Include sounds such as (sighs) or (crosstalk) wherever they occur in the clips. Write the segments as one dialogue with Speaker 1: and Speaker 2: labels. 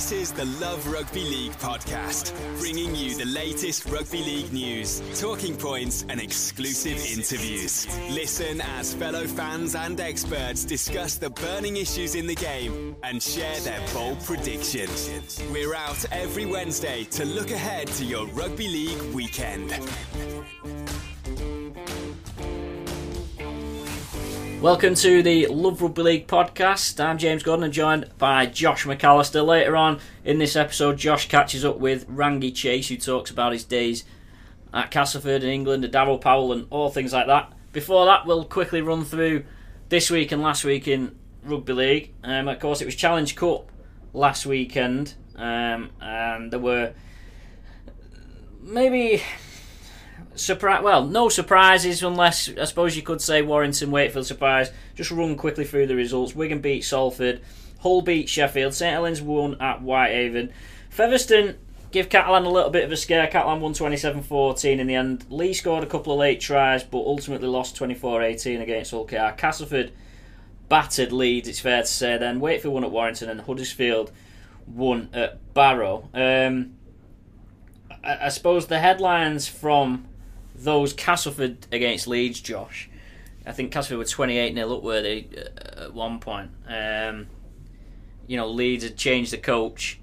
Speaker 1: This is the Love Rugby League podcast, bringing you the latest rugby league news, talking points, and exclusive interviews. Listen as fellow fans and experts discuss the burning issues in the game and share their bold predictions. We're out every Wednesday to look ahead to your rugby league weekend.
Speaker 2: Welcome to the Love Rugby League podcast. I'm James Gordon and joined by Josh McAllister. Later on in this episode, Josh catches up with Rangi Chase, who talks about his days at Castleford in England, and Daryl Powell, and all things like that. Before that, we'll quickly run through this week and last week in Rugby League. Um, of course, it was Challenge Cup last weekend, um, and there were maybe surprise. Well, no surprises unless I suppose you could say Warrington Wakefield surprise. Just run quickly through the results. Wigan beat Salford. Hull beat Sheffield. St Helens won at Whitehaven. Featherstone give Catalan a little bit of a scare. Catalan won 27-14 in the end. Leigh scored a couple of late tries, but ultimately lost 24-18 against Hull KR. Castleford battered Leeds. It's fair to say. Then Wakefield won at Warrington and Huddersfield won at Barrow. Um, I suppose the headlines from those Castleford against Leeds, Josh. I think Castleford were 28 0 up were they uh, at one point. Um, you know, Leeds had changed the coach,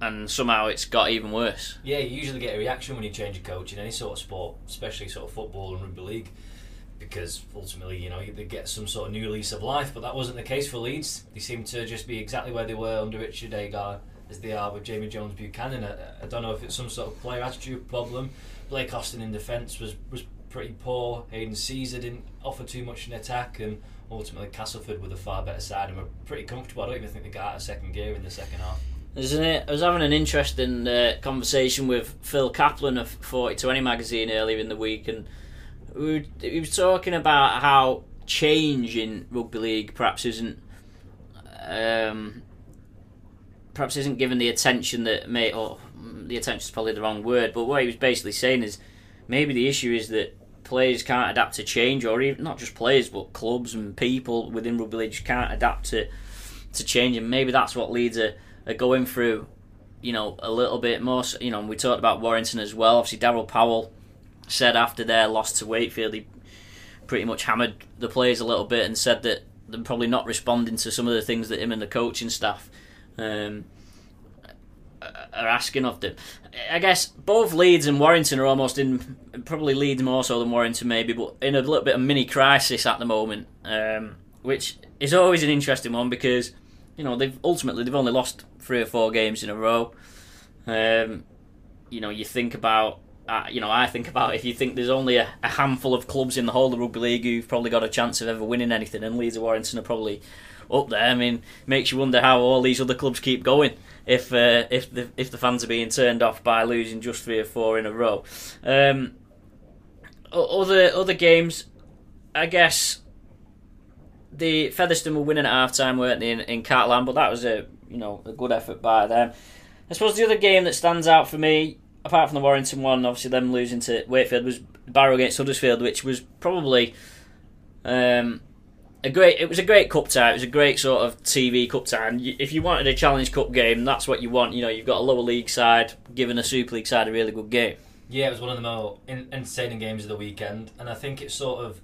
Speaker 2: and somehow it's got even worse.
Speaker 3: Yeah, you usually get a reaction when you change a coach in any sort of sport, especially sort of football and rugby league, because ultimately, you know, they get some sort of new lease of life. But that wasn't the case for Leeds. They seemed to just be exactly where they were under Richard Agar as they are with Jamie Jones Buchanan. I, I don't know if it's some sort of player attitude problem Blake Austin in defence was, was pretty poor. Aidan Sezer didn't offer too much in attack, and ultimately Castleford were the far better side and were pretty comfortable. I don't even think they got out of second gear in the second half.
Speaker 2: Isn't it? I was having an interesting uh, conversation with Phil Caplan of 40 20 magazine earlier in the week, and we were, he was talking about how change in rugby league perhaps isn't um, perhaps isn't given the attention that may or the attention is probably the wrong word, but what he was basically saying is maybe the issue is that players can't adapt to change, or even not just players, but clubs and people within rugby league just can't adapt to to change, and maybe that's what Leeds are, are going through. You know, a little bit more. You know, we talked about Warrington as well. Obviously, Daryl Powell said after their loss to Wakefield, he pretty much hammered the players a little bit and said that they're probably not responding to some of the things that him and the coaching staff um, are asking of them. I guess both Leeds and Warrington are almost in, probably Leeds more so than Warrington maybe, but in a little bit of mini crisis at the moment, um, which is always an interesting one because you know they've ultimately they've only lost three or four games in a row. Um, you know, you think about. Uh, you know, I think about if you think there's only a, a handful of clubs in the whole of rugby league who've probably got a chance of ever winning anything, and Leeds and Warrington are probably up there. I mean, makes you wonder how all these other clubs keep going if uh, if the if the fans are being turned off by losing just three or four in a row. Um, other other games, I guess the Featherstone were winning at half time, weren't they, in, in Catalan? But that was a you know a good effort by them. I suppose the other game that stands out for me, apart from the Warrington one, obviously them losing to Wakefield, was Barrow against Huddersfield, which was probably um, a great. It was a great cup tie. It was a great sort of TV cup tie. And if you wanted a Challenge Cup game, that's what you want. You know, you've got a lower league side giving a Super League side a really good game.
Speaker 3: Yeah, it was one of the more entertaining games of the weekend, and I think it's sort of.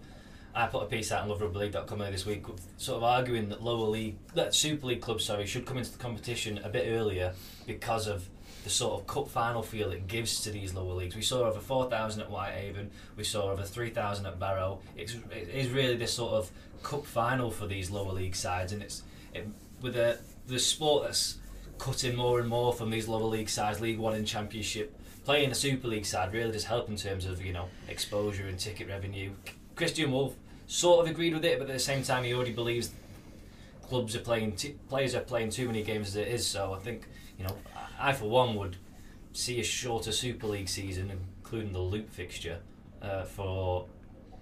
Speaker 3: I put a piece out on loverugbyleague.com earlier this week, sort of arguing that lower league, that Super League clubs, sorry, should come into the competition a bit earlier because of the sort of cup final feel it gives to these lower leagues. We saw over 4,000 at Whitehaven, we saw over 3,000 at Barrow. It's, it is really this sort of cup final for these lower league sides, and it's it, with the the sport that's cutting more and more from these lower league sides, League One and Championship. Playing the Super League side really does help in terms of you know exposure and ticket revenue. Kristian Woolf sort of agreed with it, but at the same time he already believes
Speaker 4: clubs are playing, t- players are playing too many games as it is. So I think you know, I for one would see a shorter Super League season, including the loop fixture, uh, for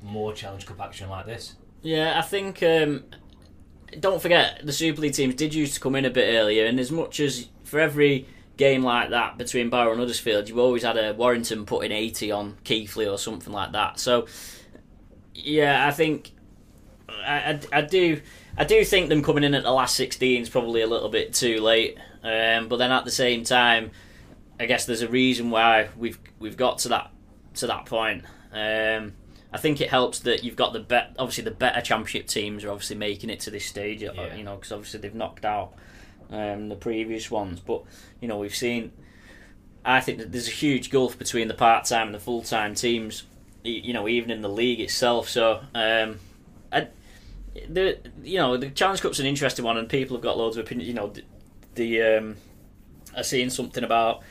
Speaker 4: more Challenge Cup action like this.
Speaker 2: Yeah, I think. Um, don't forget, the Super League teams did used to come in a bit earlier, and as much as for every game like that between Barrow and Huddersfield, you always had a Warrington putting 80 on Keighley or something like that. So, yeah, I think I, I, I do I do think them coming in at the last 16 is probably a little bit too late. Um, but then at the same time, I guess there's a reason why we've we've got to that to that point. Um, I think it helps that you've got the bet. Obviously, the better championship teams are obviously making it to this stage. Uh,
Speaker 4: Yeah.
Speaker 2: You know, because obviously they've knocked out um, the previous ones. But you know, we've seen. I think that there's a huge gulf between the part-time and the full-time teams. You know, even in the league itself. So, um, I, the you know the Challenge Cup's an interesting one, and people have got loads of opinions. You know, the, the um, I seen something about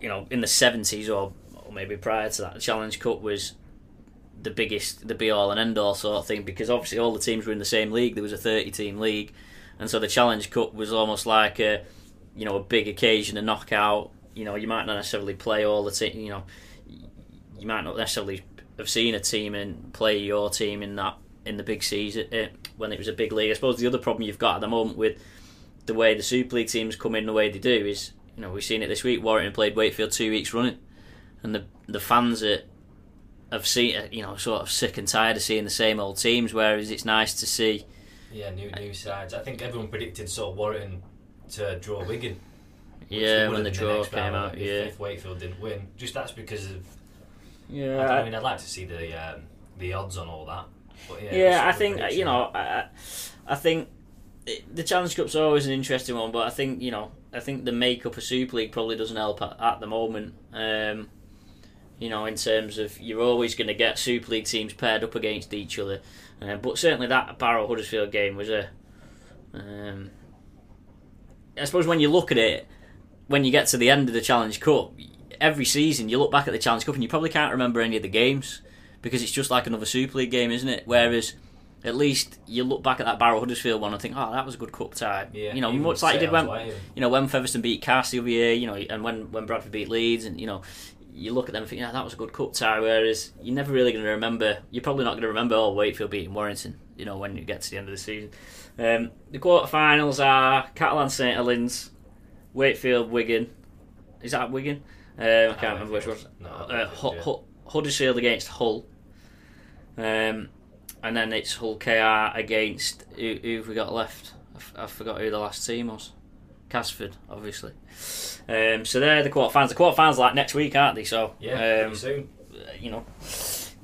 Speaker 2: you know in the seventies or, or maybe prior to that, the Challenge Cup was the biggest, the be all and end all sort of thing because obviously all the teams were in the same league. There was a thirty team league, and so the Challenge Cup was almost like a you know a big occasion, a knockout. You know, you might not necessarily play all the team. You know, you might not necessarily have seen a team and play your team in that in the big season uh, when it was a big league. I suppose the other problem you've got at the moment with the way the Super League teams come in the way they do is, you know, we've seen it this week. Warrington played Wakefield two weeks running, and the the fans are have seen, you know, sort of sick and tired of seeing the same old teams. Whereas it's nice to see,
Speaker 4: Yeah, new new sides. I think everyone predicted sort of Warrington to draw Wigan.
Speaker 2: yeah, when the
Speaker 4: have
Speaker 2: draw came
Speaker 4: round
Speaker 2: out,
Speaker 4: if,
Speaker 2: yeah,
Speaker 4: if Wakefield didn't win. Just that's because of. I,
Speaker 2: yeah.
Speaker 4: don't- I mean, I'd like to see the um, the odds on all that. But yeah,
Speaker 2: Yeah, I think
Speaker 4: prediction.
Speaker 2: you know, I, I think it, the Challenge Cup's always an interesting one, but I think you know, I think the makeup of Super League probably doesn't help at, at the moment. Um, you know, in terms of you're always going to get Super League teams paired up against each other, uh, but certainly that Barrow Huddersfield game was a. Um, I suppose when you look at it, when you get to the end of the Challenge Cup, every season you look back at the Challenge Cup and you probably can't remember any of the games because it's just like another Super League game, isn't it? Whereas at least you look back at that Barrow Huddersfield one and think, oh, that was a good cup tie.
Speaker 4: Yeah,
Speaker 2: you know, much like you did when you know when Featherstone beat Cast the other year, you know, and when when Bradford beat Leeds, and you know. You look at them and think, yeah, that was a good cup tie. Whereas you're never really going to remember. You're probably not going to remember. Oh, Wakefield beating Warrington. You know, when you get to the end of the season. Um, the quarterfinals are Catalan St Helens, Wakefield Wigan. Is that Wigan? Um, I can't remember which one.
Speaker 4: No,
Speaker 2: Uh,
Speaker 4: yeah.
Speaker 2: Hu- Huddersfield against Hull. Um, and then it's Hull KR against who, who have we got left? I, f- I forgot who the last team was. Casford, obviously. Um, so they're the quarterfinals. The quarterfinals are like next week, aren't they? So
Speaker 4: Yeah,
Speaker 2: um,
Speaker 4: soon.
Speaker 2: you know,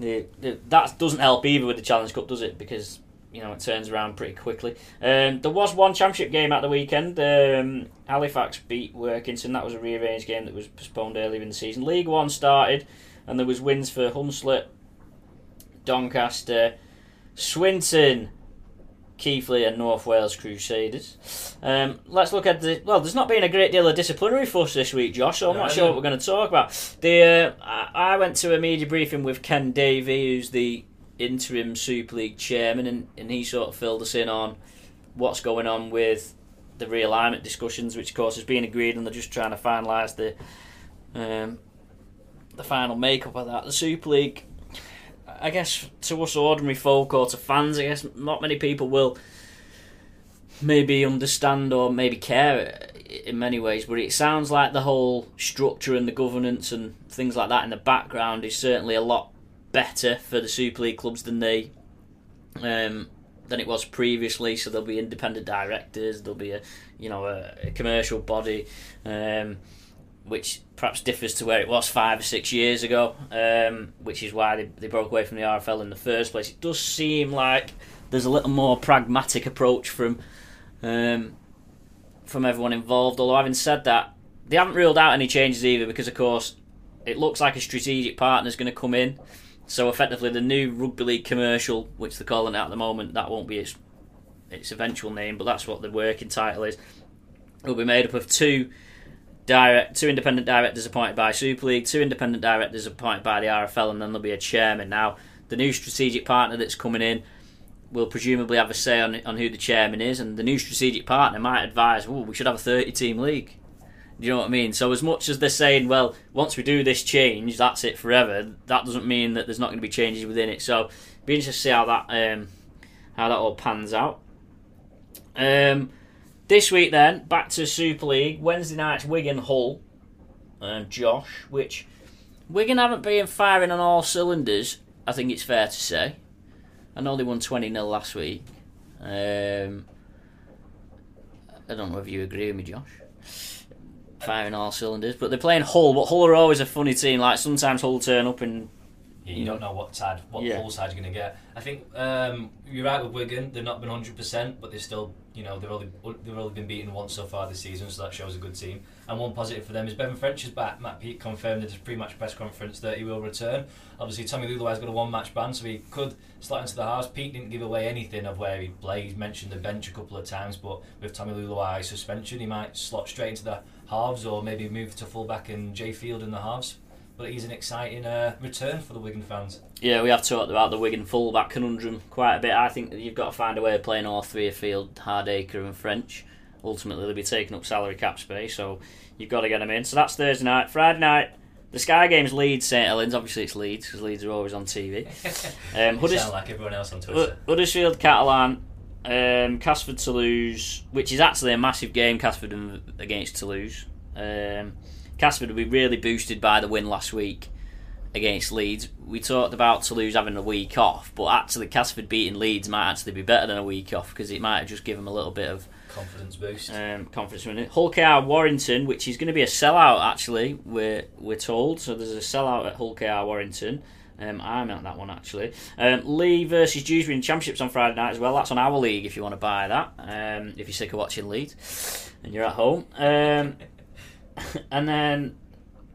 Speaker 2: the, the, that doesn't help either with the Challenge Cup, does it? Because you know it turns around pretty quickly. Um, there was one championship game at the weekend. Um, Halifax beat Workington. That was a rearranged game that was postponed earlier in the season. League One started, and there was wins for Hunslet, Doncaster, Swinton. Keighley and North Wales Crusaders. Um, let's look at the. Well, there's not been a great deal of disciplinary fuss this week, Josh, so I'm
Speaker 4: No,
Speaker 2: not sure what we're going to talk about. The uh, I, I went to a media briefing with Ken Davy, who's the interim Super League chairman, and, and he sort of filled us in on what's going on with the realignment discussions, which of course has been agreed, and they're just trying to finalise the um, the final makeup of that. The Super League, I guess, to us ordinary folk or to fans, I guess not many people will maybe understand or maybe care in many ways, but it sounds like the whole structure and the governance and things like that in the background is certainly a lot better for the Super League clubs than they um, than it was previously. So there'll be independent directors, there'll be a you know a, commercial body, um, which perhaps differs to where it was five or six years ago, um, which is why they, they broke away from the RFL in the first place. It does seem like there's a little more pragmatic approach from um, from everyone involved. Although having said that, they haven't ruled out any changes either, because of course it looks like a strategic partner is going to come in. So effectively, the new rugby league commercial, which they're calling it at the moment, that won't be its its eventual name, but that's what the working title is. It will be made up of two direct, two independent directors appointed by Super League, two independent directors appointed by the RFL, and then there'll be a chairman. Now, the new strategic partner that's coming in, will presumably have a say on on who the chairman is, and the new strategic partner might advise, "Oh, we should have a thirty-team league." Do you know what I mean? So as much as they're saying, well, once we do this change, that's it forever. That doesn't mean that there's not going to be changes within it. So be interested to see how that um, how that all pans out. Um, this week then, back to Super League. Wednesday night's Wigan Hull and Josh, which Wigan haven't been firing on all cylinders. I think it's fair to say. I know they won twenty 0 last week. Um, I don't know if you agree with me, Josh firing all cylinders. But they're playing Hull, but Hull are always a funny team. Like sometimes Hull turn up and
Speaker 3: yeah, you don't know what side, what yeah. Hull side you're going to get. I think um, you're right with Wigan. They've not been 100, percent but they're still, you know, they've only they've only been beaten once so far this season, so that shows a good team. And one positive for them is Bevan French is back. Matt Peet confirmed at his pre-match press conference that he will return. Obviously, Tommy Leuluai's got a one-match ban, so he could slot into the halves. Peet didn't give away anything of where he'd play. He's mentioned the bench a couple of times, but with Tommy Leuluai suspension, he might slot straight into the halves or maybe move to fullback and Jai Field in the halves. But he's an exciting uh, return for the Wigan fans.
Speaker 2: Yeah, we have talked about the Wigan fullback conundrum quite a bit. I think you've got to find a way of playing all three of Field, Hardaker, and French. Ultimately, they'll be taking up salary cap space, so you've got to get them in. So that's Thursday night. Friday night, the Sky Games Leeds St Helens. Obviously, it's Leeds because Leeds are always on TV. (laughs)
Speaker 3: Um, Hudders- sound like everyone else on Twitter.
Speaker 2: Huddersfield Catalan um, Casford Toulouse, which is actually a massive game, Casford against Toulouse. Um, Casford will be really boosted by the win last week against Leeds. We talked about Toulouse having a week off, but actually Casford beating Leeds might actually be better than a week off because it might just give them a little bit of
Speaker 3: confidence boost.
Speaker 2: Um, confidence in it. Hull KR Warrington, which is going to be a sellout actually. We're we're told so. There's a sellout at Hull KR Warrington. Um, I'm at that one actually. Um, Leigh versus Dewsbury in Championships on Friday night as well. That's on our league if you want to buy that. Um, if you're sick of watching Leeds and you're at home. (laughs) And then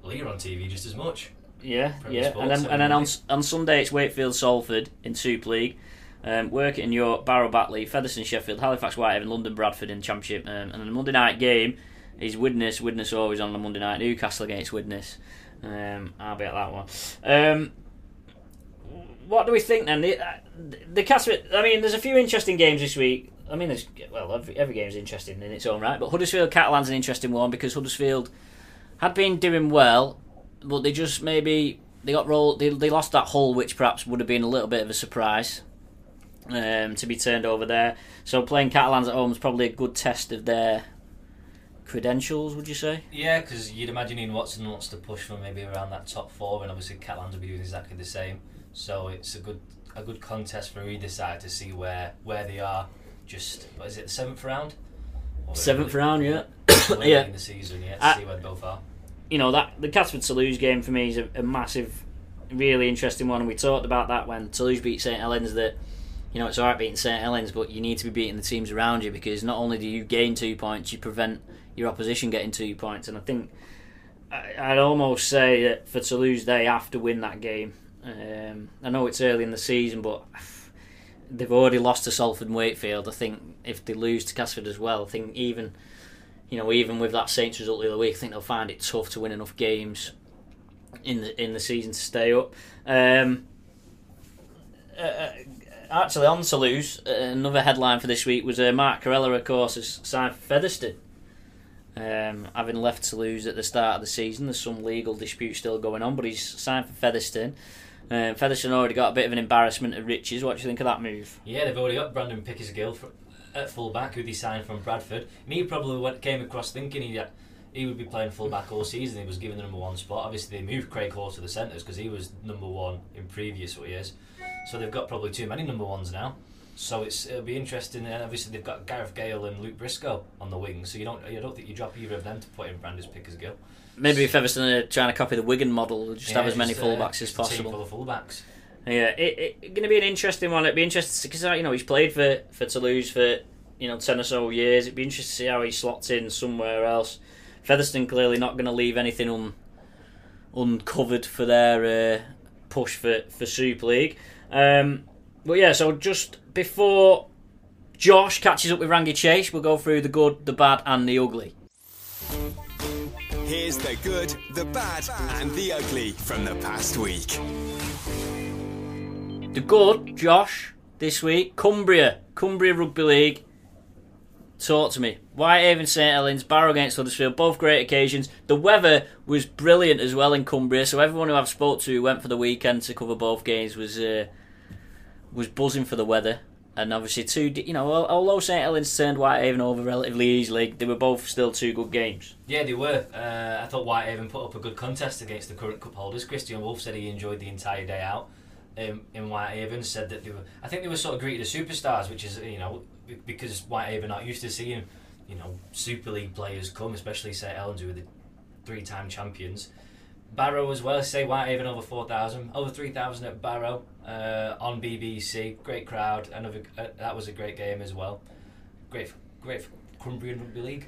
Speaker 3: Leigh on TV just as much.
Speaker 2: Yeah, yeah. And then and then on on Sunday it's Wakefield Salford in Super League. Um, Work in York, Barrow Batley, Featherstone Sheffield, Halifax Whitehaven, London Bradford in Championship. Um, and then the Monday night game is Widnes. Widnes always on the Monday night. Newcastle against Widnes. Um, I'll be at that one. Um, what do we think then? The, uh, the Casper, I mean, there's a few interesting games this week. I mean, there's well, every, every game is interesting in its own right, but Huddersfield Catalan's an interesting one because Huddersfield had been doing well, but they just maybe they got rolled. They, they lost that Hull, which perhaps would have been a little bit of a surprise um, to be turned over there. So playing Catalans at home is probably a good test of their credentials. Would you say?
Speaker 3: Yeah, because you'd imagine Ian Watson wants to push for maybe around that top four, and obviously Catalans will be doing exactly the same. So it's a good a good contest for either side to see where where they are just what is it the seventh round?
Speaker 2: Seventh round, yeah. (coughs)
Speaker 3: yeah. In the season, yeah, to I, see where both are.
Speaker 2: You know that the Casford Toulouse game for me is a, a, massive, really interesting one, and we talked about that when Toulouse beat St Helens. That you know it's alright beating St Helens, but you need to be beating the teams around you because not only do you gain two points, you prevent your opposition getting two points. And I think I'd almost say that for Toulouse, they have to win that game. Um, I know it's early in the season, but they've already lost to Salford and Wakefield. I think if they lose to Casford as well, I think even you know even with that Saints result the other week, I think they'll find it tough to win enough games in the in the season to stay up. Um, uh, uh actually, on Toulouse. Uh, another headline for this week was uh, Mark Kheirallah, of course, has signed for Featherstone. Um, having left Toulouse at the start of the season, there's some legal dispute still going on, but he's signed for Featherstone. Um, Featherstone already got a bit of an embarrassment of riches. What do you think of that move?
Speaker 3: Yeah, they've already got Brandon Pickersgill at fullback, who they signed from Bradford. He probably went, came across thinking he he would be playing fullback all season. He was given the number one spot. Obviously, they moved Craig Hall to the centres because he was number one in previous years. So they've got probably too many number ones now. So it's it'll be interesting. And obviously, they've got Gareth Gale and Luke Briscoe on the wing. So you don't you don't think you drop either of them to put in Brandon Pickersgill.
Speaker 2: Maybe if Everton are trying to copy the Wigan model, just yeah, have as many fullbacks uh, as possible.
Speaker 3: full of fullbacks.
Speaker 2: Yeah, it's it, going to be an interesting one. It'd be interesting because you know he's played for, for Toulouse for you know ten or so years. It'd be interesting to see how he slots in somewhere else. Featherstone clearly not going to leave anything un, uncovered for their uh, push for for Super League. Um, but yeah, so just before Josh catches up with Rangi Chase, we'll go through the good, the bad, and the ugly.
Speaker 1: Here's the good, the bad, and the ugly from the past week.
Speaker 2: The good, Josh, this week. Cumbria, Cumbria Rugby League. Talk to me. Whitehaven, St Helens, Barrow against Huddersfield, both great occasions. The weather was brilliant as well in Cumbria, so everyone who I've spoke to who went for the weekend to cover both games was uh, was buzzing for the weather. And obviously, two, you know, although St Helens turned Whitehaven over relatively easily, they were both still two good games.
Speaker 4: Yeah, they were. Uh, I thought Whitehaven put up a good contest against the current cup holders. Kristian Woolf said he enjoyed the entire day out um, in Whitehaven. Said that they were, I think they were sort of greeted as superstars, which is you know because Whitehaven aren't used to seeing you know Super League players come, especially St Helens who were the three-time champions. Barrow as well. Say Whitehaven over four thousand, over three thousand at Barrow uh, on BBC. Great crowd. Another uh, that was a great game as well. Great, for, great for Cumbrian Rugby League.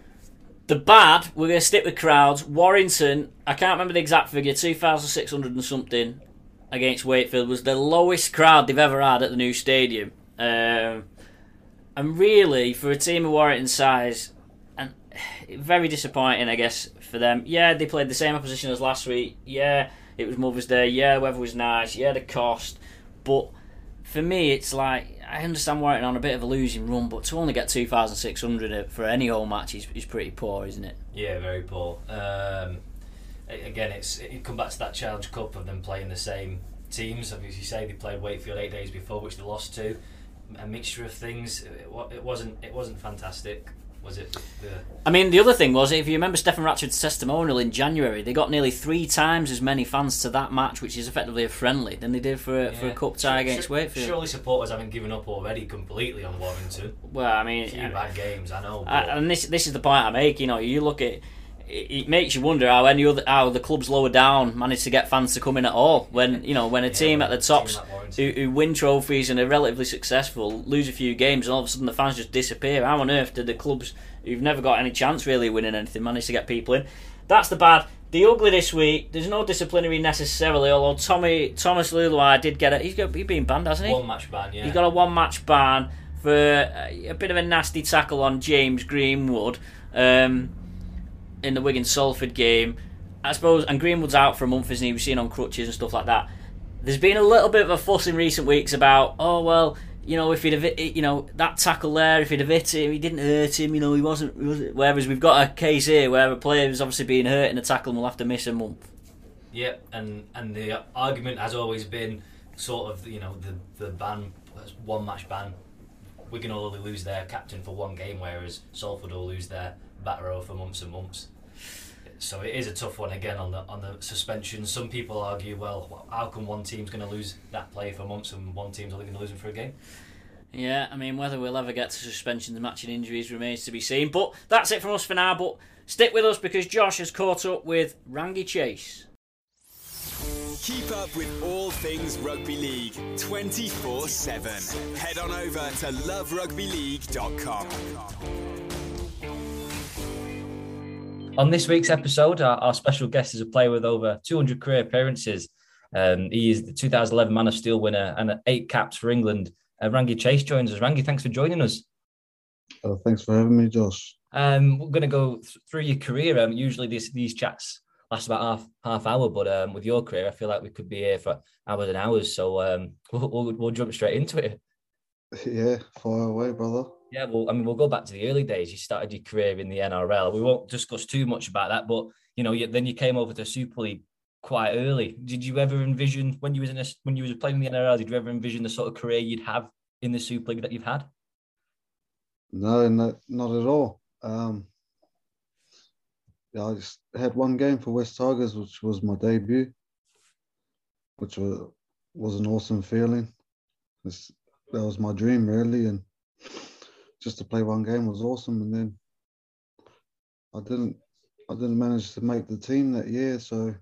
Speaker 2: The bad, we're going to stick with crowds. Warrington, I can't remember the exact figure, 2,600 and something against Wakefield was the lowest crowd they've ever had at the new stadium. Um, and really, for a team of Warrington size, and (sighs) very disappointing, I guess, for them. Yeah, they played the same opposition as last week. Yeah, it was Mother's Day. Yeah, the weather was nice. Yeah, the cost. But for me, it's like I understand Warrington on a bit of a losing run, but to only get two thousand six hundred for any home match is, is pretty poor, isn't it?
Speaker 4: Yeah, very poor. Um, again, it's it come back to that Challenge Cup of them playing the same teams. As you say, they played Wakefield eight days before, which they lost to. A mixture of things. It, it wasn't it wasn't fantastic was it? The...
Speaker 2: I mean, the other thing was, if you remember Stefan Ratchford's testimonial in January, they got nearly three times as many fans to that match, which is effectively a friendly, than they did for a, yeah. for a cup tie against Wakefield.
Speaker 4: Surely supporters haven't given up already completely on Warrington.
Speaker 2: Well, I mean,
Speaker 4: a few bad games, I know.
Speaker 2: I, and this this is the point I make. You know, you look at it makes you wonder how any other how the clubs lower down manage to get fans to come in at all when you know when a yeah, team at the tops who, who, win trophies and are relatively successful lose a few games and all of a sudden the fans just disappear. How on earth did the clubs who've never got any chance really winning anything manage to get people in? That's the bad. The ugly this week. There's no disciplinary necessarily, although Tommy Thomas Leuluai did get it. He's got he's been banned, hasn't he?
Speaker 4: One match ban, yeah.
Speaker 2: He got a one match ban for a, a bit of a nasty tackle on James Greenwood. Um, in the Wigan Salford game. I suppose, and Greenwood's out for a month, isn't he? We've seen on crutches and stuff like that. There's been a little bit of a fuss in recent weeks about, oh well, you know, if he'd have, you know, that tackle there, if he'd have hit him, he didn't hurt him. You know, he wasn't. He wasn't whereas we've got a case here where a player is obviously being hurt in a tackle and will have to miss a month.
Speaker 4: Yep, and and the argument has always been sort of, you know, the the ban, one match ban. Wigan will only lose their captain for one game, whereas Salford will lose their back row for months and months so it is a tough one again on the on the suspension. Some people argue, well, how come one team's going to lose that player for months and one team's only going to lose him for a game?
Speaker 2: Yeah, I mean, whether we'll ever get to suspensions and matching injuries remains to be seen. But that's it from us for now. But stick with us because Josh has caught up with Rangi Chase.
Speaker 1: Keep up with all things rugby league 24 7. Head on over to loverugbyleague.com.
Speaker 3: On this week's episode, our, our, special guest is a player with over 200 career appearances. Um, he is the 2011 Man of Steel winner and eight caps for England. Uh, Rangi Chase joins us. Rangi, thanks for joining us.
Speaker 5: Uh, thanks for having me, Josh.
Speaker 3: Um, we're going to go th- through your career. Um, usually these these chats last about half half hour, but um, with your career, I feel like we could be here for hours and hours. So um, we'll, we'll, we'll jump straight into it. (laughs)
Speaker 5: Yeah, far away, brother.
Speaker 3: Yeah, well, I mean, we'll go back to the early days. You started your career in the NRL. We won't discuss too much about that, but you know, you, then you came over to Super League quite early. Did you ever envision when you was in a, when you was playing in the NRL? Did you ever envision the sort of career you'd have in the Super League that you've had?
Speaker 5: No, not not at all. Um, yeah, I just had one game for Wests Tigers, which was my debut, which was was an awesome feeling. It's, that was my dream, really, and just to play one game was awesome. And then I didn't I didn't manage to make the team that year, so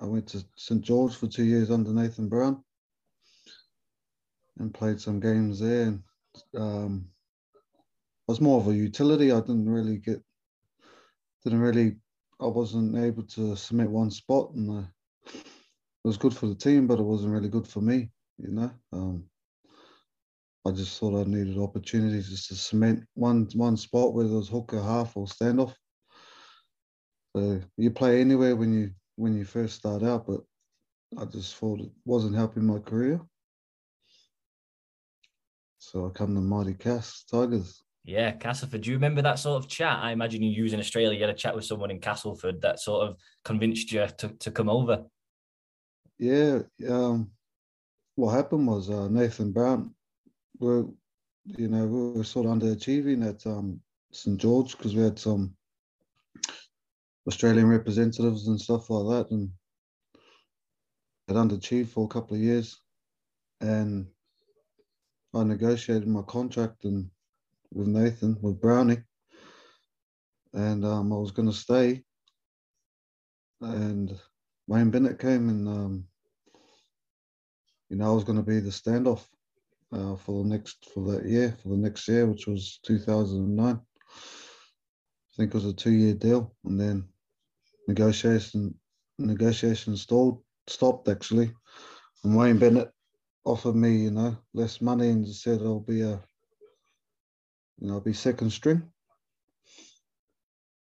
Speaker 5: I went to St George for two years under Nathan Brown and played some games there. And um, I was more of a utility. I didn't really get didn't really I wasn't able to submit one spot, and uh, it was good for the team, but it wasn't really good for me. You know. Um, I just thought I needed opportunities just to cement one one spot, whether it was hooker, half, or standoff. So you play anywhere when you when you first start out, but I just thought it wasn't helping my career. So I come to Mighty Cas Tigers.
Speaker 3: Yeah, Castleford. Do you remember that sort of chat? I imagine you was in Australia, you had a chat with someone in Castleford that sort of convinced you to, to come over.
Speaker 5: Yeah, um, what happened was uh, Nathan Brown, we you know, we were sort of underachieving at um, St George because we had some Australian representatives and stuff like that, and had underachieved for a couple of years, and I negotiated my contract and with Nathan with Brownie, and um, I was going to stay, and Wayne Bennett came and um, you know I was going to be the standoff uh, for the next for that year for the next year, which was 2009. I think it was a two-year deal, and then negotiation negotiations stalled stopped actually, and Wayne Bennett offered me you know less money and said I'll be a you know I'll be second string.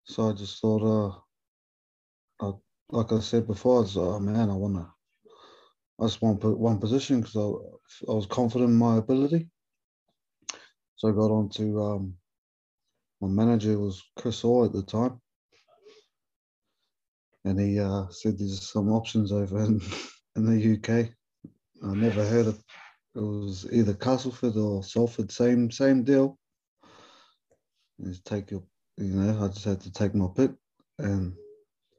Speaker 5: So I just thought, uh, I, like I said before, I was, oh man, I want to I just want one position because I, I was confident in my ability. So I got on to um, my manager was Chris Orr at the time, and he uh, said there's some options over in, (laughs) in the UK. I never heard of it was either Castleford or Salford, same same deal. Just take your, you know, I just had to take my pick, and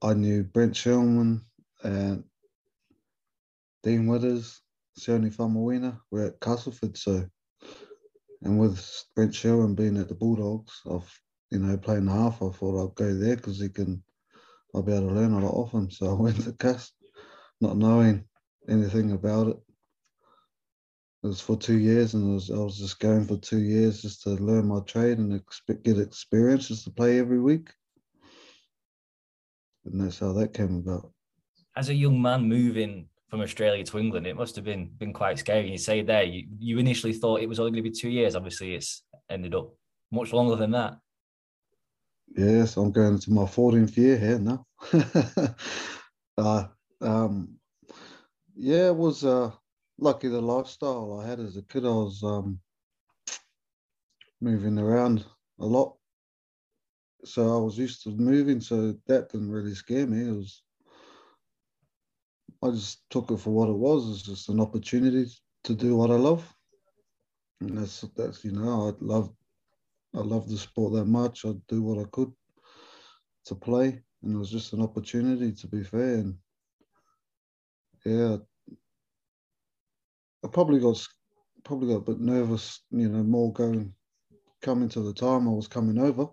Speaker 5: I knew Brent Sherwin and Dean Widders, Sione Faumuina were at Castleford. So, and with Brent Sherwin being at the Bulldogs, I've you know playing half, I thought I'd go there because he can, I'll be able to learn a lot off him. So I (laughs) went to Cast, not knowing anything about it. It was for two years, and was, I was just going for two years just to learn my trade and get experience just to play every week. And that's how that came about.
Speaker 3: As a young man moving from Australia to England, it must have been been quite scary. You say there, you, you initially thought it was only going to be two years. Obviously, it's ended up much longer than that.
Speaker 5: Yes, I'm going to my 14th year here now. (laughs) uh, um, yeah, it was uh, lucky the lifestyle I had as a kid. I was um, moving around a lot. So I was used to moving, so that didn't really scare me. It was I just took it for what it was. It's just an opportunity to do what I love. And that's that's you know, I love I love the sport that much. I'd do what I could to play. And it was just an opportunity to be fair. And yeah, I probably got probably got a bit nervous, you know, more going coming to the time I was coming over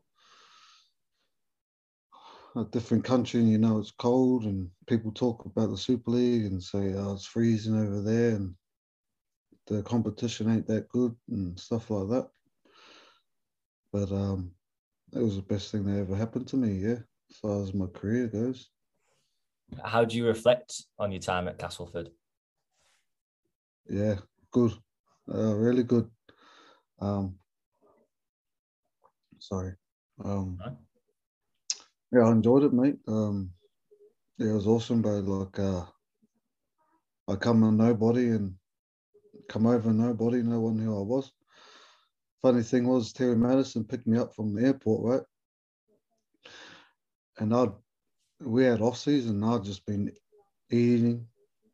Speaker 5: a different country and you know it's cold and people talk about the Super League and say oh it's freezing over there and the competition ain't that good and stuff like that. But um it was the best thing that ever happened to me, yeah, as far as my career goes.
Speaker 3: How do you reflect on your time at Castleford?
Speaker 5: Yeah, good. Uh, really good. Um sorry. Um yeah, I enjoyed it, mate. Um, yeah, it was awesome, bro. Like, uh, I come on nobody and come over nobody, no one knew I was. Funny thing was, Terry Matterson picked me up from the airport, right? And I'd, we had off season, I'd just been eating,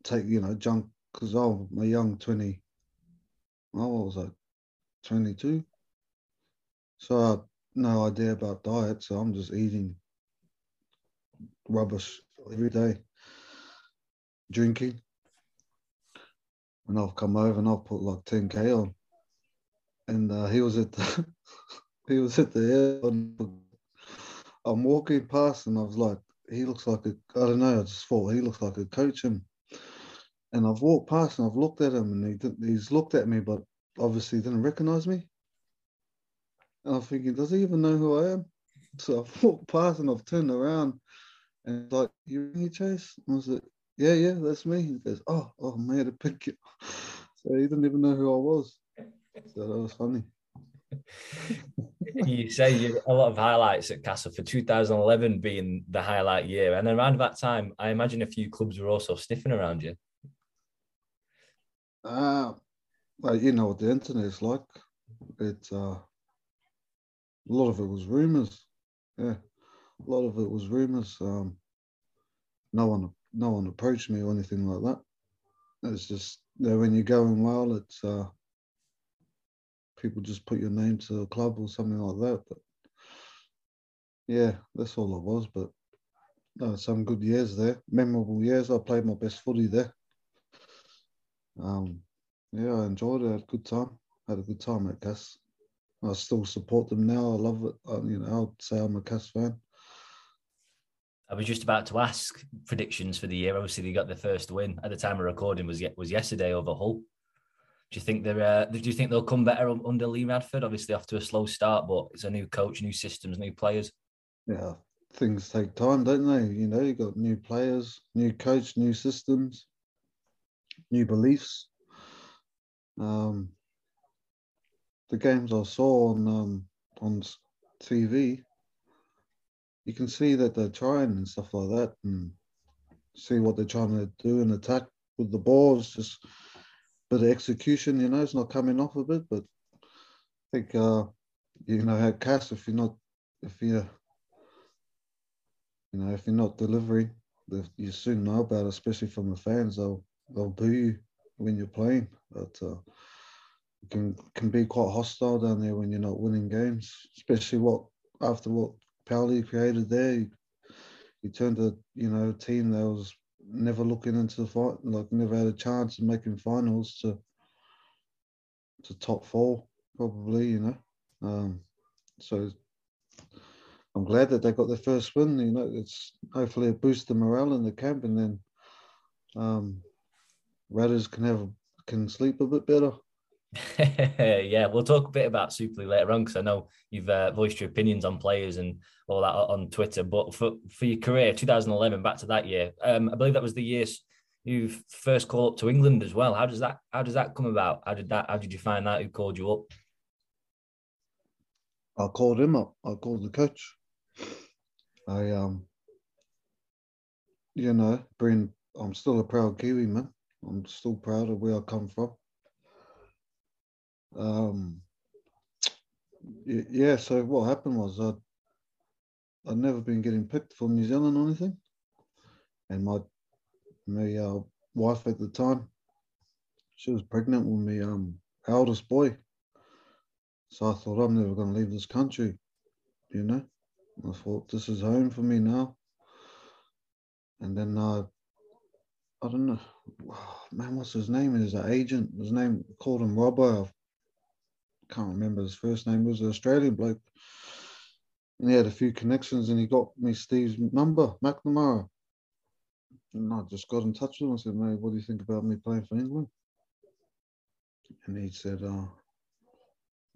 Speaker 5: take, you know, junk, because I'm a young 20, oh, what was like 22? So I had no idea about diet, so I'm just eating rubbish every day, drinking. And I've come over and I've put like 10k on. And uh, he was at the (laughs) he was at the airport. I'm walking past and I was like, he looks like a I don't know, I just thought he looks like a coach and and I've walked past and I've looked at him and he he's looked at me but obviously didn't recognize me. And I'm thinking, does he even know who I am? So I've (laughs) walked past and I've turned around and like, you Rangi Chase? I was like, yeah, yeah, that's me. He goes, oh, oh, man, to pick it. (laughs) So he didn't even know who I was. So that was funny.
Speaker 3: you say you a lot of highlights at Castleford 2011 being the highlight year, and around that time, I imagine a few clubs were also sniffing around you.
Speaker 5: Uh, well, you know what the internet is like. it uh, a lot of it was rumors. Yeah, a lot of it was rumors. Um, no one, no one approached me or anything like that. It's just know, when you're going well, it's uh, people just put your name to a club or something like that. But yeah, that's all it was. But no, some good years there, memorable years. I played my best footy there. Um, yeah, I enjoyed it. I had a good time. Had a good time at Cas. I still support them now. I love it. I, you know, I'd say I'm a Cas fan.
Speaker 3: I was just about to ask predictions for the year. Obviously, they got their first win at the time of recording was was yesterday over Hull. Do you think they're? Uh, do you think they'll come better under Lee Radford? Obviously, off to a slow start, but it's a new coach, new systems, new players.
Speaker 5: Yeah, things take time, don't they? You know, you got new players, new coach, new systems, new beliefs. Um, the games I saw on um, on TV, you can see that they're trying and stuff like that, and see what they're trying to do and attack with the balls. Just a bit of execution, you know, it's not coming off a bit, but I think uh, you know how Cas if you're not if you're you know if you're not delivering, you soon know about it, especially from the fans. They'll they'll boo you when you're playing, but. Uh, can can be quite hostile down there when you're not winning games, especially what after what Powley created there. You turned a you know team that was never looking into the fight, like never had a chance of making finals to to top four probably. You know, um, so I'm glad that they got their first win. You know, it's hopefully it boosts the morale in the camp, and then um, Raiders can have can sleep a bit better. (laughs)
Speaker 3: yeah, we'll talk a bit about Super League later on because I know you've uh, voiced your opinions on players and all that on Twitter. But for, for your career, 2011, back to that year, um, I believe that was the year you first called up to England as well. How does that How does that come about? How did that How did you find that? Who called you up?
Speaker 5: I called him up. I called the coach. I um, you know, bring. I'm still a proud Kiwi man. I'm still proud of where I come from. Um, yeah, so what happened was I'd, I'd never been getting picked for New Zealand or anything. And my my uh, wife at the time, she was pregnant with me um, eldest boy. So I thought, I'm never going to leave this country, you know. I thought, this is home for me now. And then uh, I don't know, (sighs) man, what's his name? Is an agent. His name called him Robbo can't remember his first name, was an Australian bloke. And he had a few connections and he got me Steve's number, McNamara. And I just got in touch with him and said, mate, what do you think about me playing for England? And he said, oh,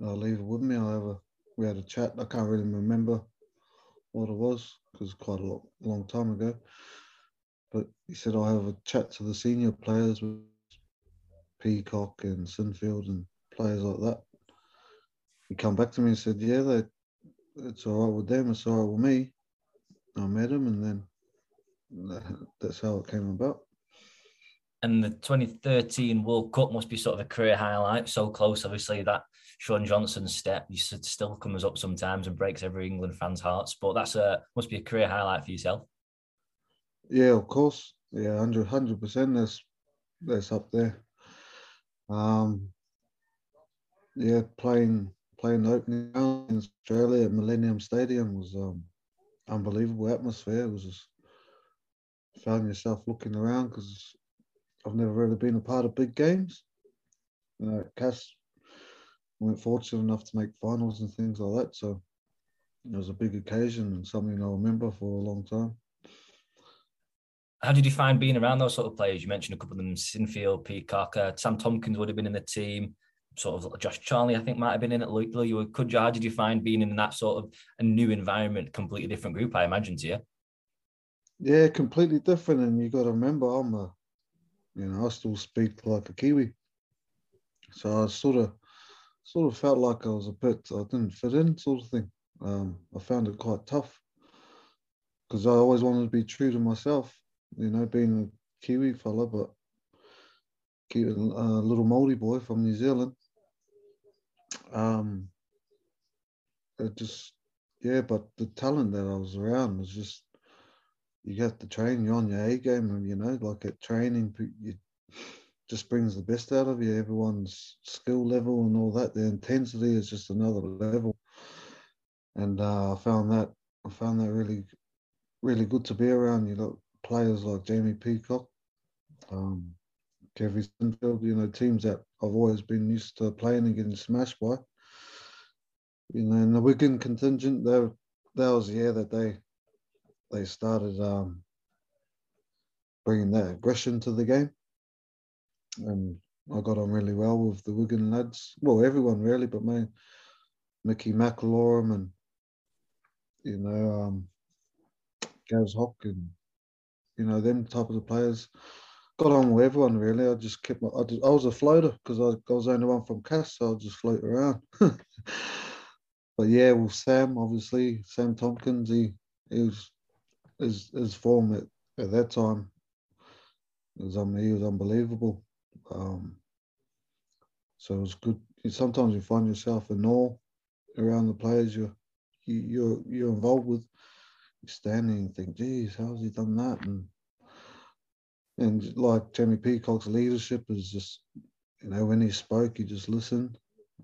Speaker 5: I'll leave it with me. I'll have a, we had a chat. I can't really remember what it was because it's quite a lot, long time ago. But he said, I'll have a chat to the senior players with Peacock and Sinfield and players like that he come back to me and said, "Yeah, that it's all right with them. It's all right with me." I met him, and then that's how it came about.
Speaker 3: And the 2013 World Cup must be sort of a career highlight. So close, obviously, that Shaun Johnson step you still comes up sometimes and breaks every England fan's hearts. But that's a must be a career highlight for yourself.
Speaker 5: Yeah, of course. Yeah, 100 percent. That's that's up there. Um, yeah, playing playing the opening round in Australia at Millennium Stadium was um, unbelievable atmosphere. It was just found yourself looking around because I've never really been a part of big games. You know, Cas weren't fortunate enough to make finals and things like that, so it was a big occasion and something I'll remember for a long time.
Speaker 3: How did you find being around those sort of players? You mentioned a couple of them, Sinfield, Peacock, uh, Sam Tomkins would have been in the team sort of Josh Charnley, I think might have been in it. Could you, how did you find being in that sort of a new environment, completely different group? I imagine to you.
Speaker 5: Yeah, completely different, and you got to remember, I'm a, you know, I still speak like a Kiwi, so I sort of, sort of felt like I was a bit, I didn't fit in, sort of thing. Um, I found it quite tough because I always wanted to be true to myself, you know, being a Kiwi fella, but keeping a little Māori boy from New Zealand Um, it just yeah, but the talent that I was around was just you have to train. You're on your A game, and you know, like at training, you just brings the best out of you. Everyone's skill level and all that. The intensity is just another level, and uh, I found that I found that really, really good to be around. You know, players like Jamie Peacock, um, Kevin Sinfield. You know, teams that I've always been used to playing and getting smashed by. You know, and the Wigan contingent, that that was the year that they they started um, bringing that aggression to the game and I got on really well with the Wigan lads. Well, everyone really, but me, Mickey McIlorum and you know um, Gaz Hock and you know them type of players. Got on with everyone really. I just kept my. I, just, I was a floater because I, I was the only one from Cas, so I just float around. (laughs) but yeah, with Sam, obviously Sam Tomkins, he he was his his form at, at that time was um, he was unbelievable. Um, so it was good. Sometimes you find yourself in awe around the players you're you, are you you're involved with. You're standing and think, geez, how's he done that? And and like Jamie Peacock's leadership is just, you know, when he spoke, he just listened.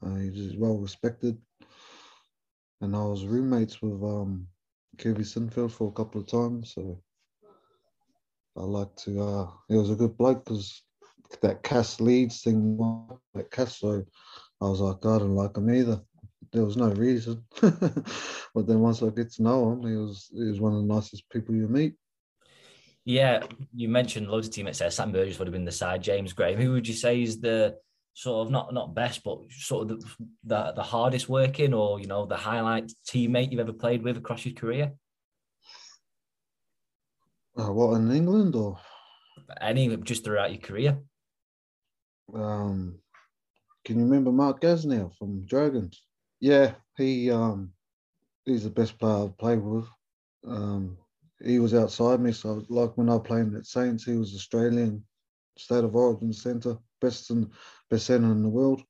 Speaker 5: Uh, he just well respected. And I was roommates with um, Kevin Sinfield for a couple of times, so I like to. Uh, he was a good bloke because that Cas Leeds thing, that Cas. So I was like, I don't like him either. There was no reason, (laughs) but then once I get to know him, he was he was one of the nicest people you meet.
Speaker 3: Yeah, you mentioned loads of teammates there. Sam Burgess would have been the side. James Graham. Who would you say is the sort of not not best, but sort of the the, the hardest working, or you know, the highlight teammate you've ever played with across your career?
Speaker 5: Uh, what in England or
Speaker 3: any just throughout your career?
Speaker 5: um, can you remember Mark Gasnier from Dragons? Yeah, he um, he's the best player I've played with. Um, he was outside me, so like when I played at Saints, he was Australian state of origin centre, best in best centre in the world,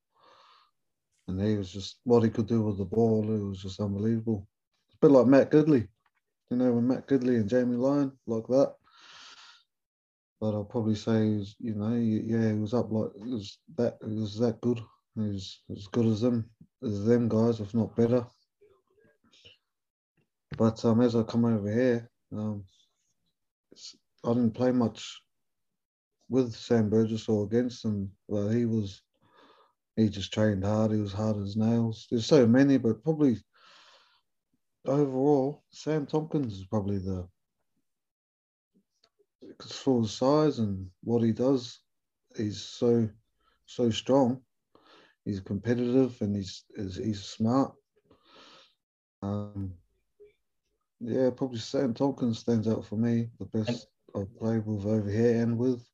Speaker 5: and he was just what he could do with the ball. It was just unbelievable. A bit like Matt Gidley, you know, when Matt Gidley and Jamie Lyon like that but I'll probably say he was, you know, yeah, he was up like it was that it was that good. He was as good as them as them guys, if not better. But um, as I come over here, um, I didn't play much with Sam Burgess or against him. But he was, he just trained hard. He was hard as nails. There's so many, but probably overall, Sam Tomkins is probably the for his size and what he does, he's so so strong. He's competitive and he's he's smart. Um, yeah, probably Sam Tomkins stands out for me, the best I've played with over here and with.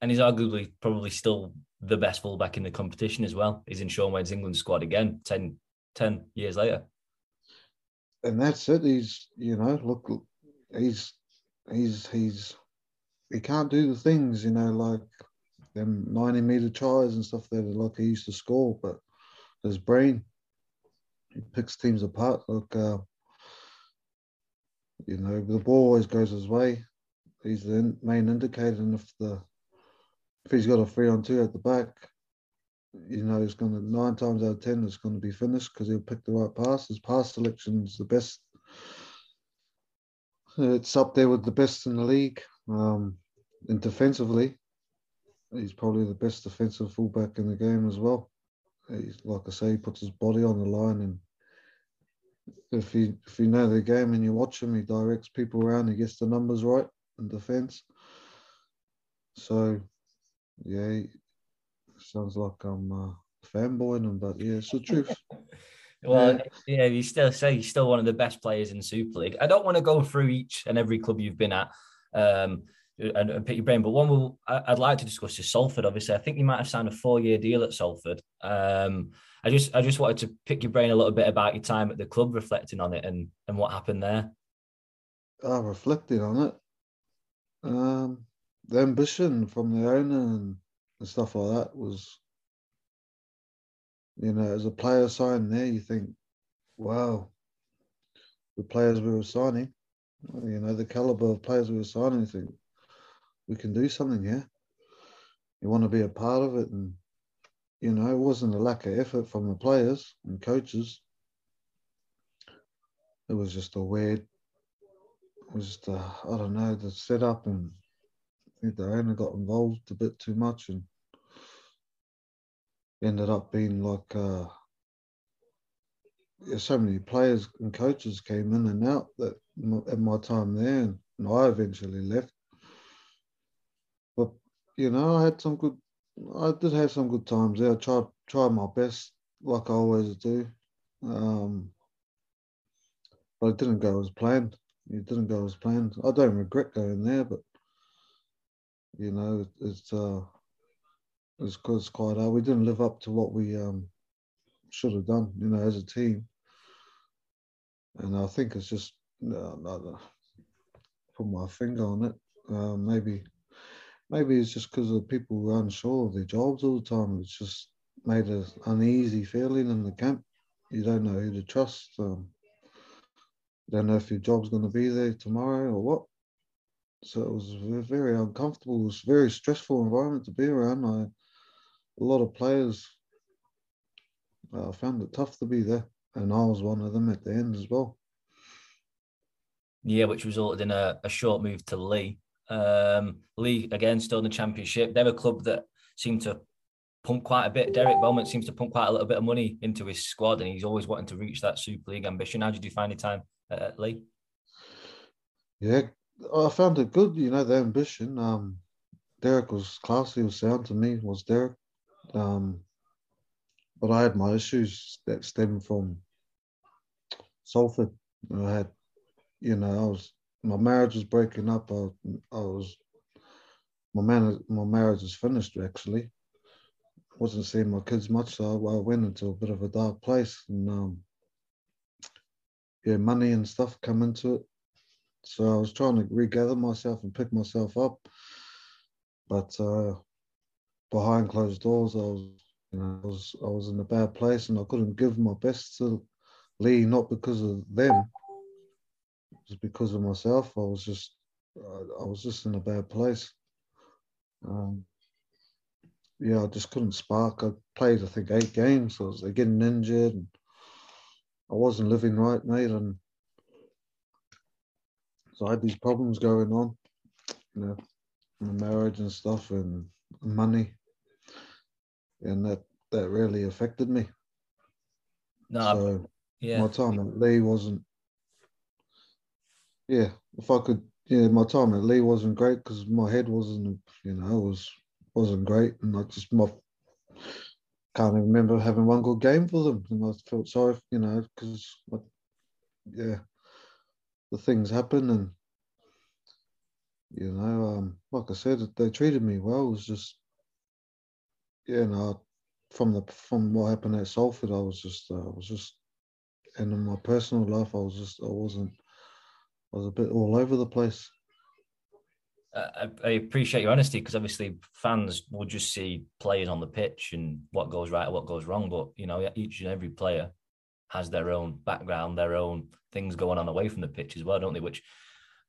Speaker 3: And he's arguably probably still the best fullback in the competition as well. He's in Shaun Wane's England squad again, 10, 10 years later.
Speaker 5: And that's it. He's, you know, look, he's he's he's he can't do the things, you know, like them 90 meter tries and stuff that like he used to score, but his brain, he picks teams apart. Look, uh, you know, the ball always goes his way. He's the main indicator, and if the if he's got a three on two at the back, you know, he's going to nine times out of ten it's going to be finished because he'll pick the right pass. His pass selection is the best. It's up there with the best in the league. Um, and defensively, he's probably the best defensive fullback in the game as well. He's like I say, he puts his body on the line, and if you if you know the game and you watch him, he directs people around. He gets the numbers right in defence. So, yeah, sounds like I'm uh, fanboying him, but yeah, it's the truth. (laughs)
Speaker 3: Well, yeah. yeah, you still say he's still one of the best players in Super League. I don't want to go through each and every club you've been at um, and, and, pick your brain, but one will I'd like to discuss is Salford. Obviously, I think you might have signed a four-year deal at Salford. Um, I just I just wanted to pick your brain a little bit about your time at the club, reflecting on it and and what happened there.
Speaker 5: I reflected on it. Um, the ambition from the owner and, and stuff like that was you know, as a player signing there, you think, wow, the players we were signing, you know, the caliber of players we were signing, you think we can do something here. You want to be a part of it, and you know, it wasn't a lack of effort from the players and coaches. It was just a weird, it was just, a, I don't know, the setup and I think the owner got involved a bit too much and ended up being like uh, so many players and coaches came in and out that at my time there, and I eventually left. But you know, I had some good. I did have some good times there. I tried tried my best, like I always do. Um, but it didn't go as planned. It didn't go as planned. I don't regret going there, but you know, it's uh, it's, it's quite hard. We didn't live up to what we um, should have done, you know, as a team. And I think it's just uh, put my finger on it. Uh, maybe, maybe it's just because of people who are unsure of their jobs all the time. It's just made an uneasy feeling in the camp. You don't know who to trust. Um, don't know if your job's going to be there tomorrow or what. So it was very uncomfortable. It was a very stressful environment to be around. I, a lot of players uh, found it tough to be there, and I was one of them at the end as well.
Speaker 3: Yeah, which resulted in a, a short move to Leigh. Um, Leigh again still in the championship. They're a club that seem to pump quite a bit. Derek Beaumont seems to pump quite a little bit of money into his squad, and he's always wanting to reach that Super League ambition. How did you find your time at Leigh?
Speaker 5: Yeah, I found it good. You know, the ambition. Um, Derek was classy, was sound to me. Was Derek? Um, but I had my issues that stem from Salford. I had, you know, I was my marriage was breaking up. I, I was my man, my marriage was finished actually. wasn't seeing my kids much, so I, I went into a bit of a dark place, and um, yeah, money and stuff come into it. So I was trying to regather myself and pick myself up, but uh, behind closed doors, I was, you know, I was I was in a bad place, and I couldn't give my best to Leigh, not because of them, just because of myself. I was just I was just in a bad place. Um, yeah, I just couldn't spark. I played, I think, eight games. I was getting injured. And I wasn't living right, mate, and so I had these problems going on, you know, marriage and stuff, and money, and that that really affected me.
Speaker 3: No,
Speaker 5: so yeah. my time at Leigh wasn't. Yeah, if I could, yeah, my time at Leigh wasn't great because my head wasn't, you know, was wasn't great, and I just my can't even remember having one good game for them, and I felt sorry, you know, because yeah, the things happen, and you know, um, like I said, they treated me well. It was just, yeah, no, from the from what happened at Salford, I was just, uh, I was just, and in my personal life, I was just, I wasn't, Was a bit all over the place.
Speaker 3: Uh, I, I appreciate your honesty because obviously fans will just see players on the pitch and what goes right what goes wrong. But you know, each and every player has their own background, their own things going on away from the pitch as well, don't they? Which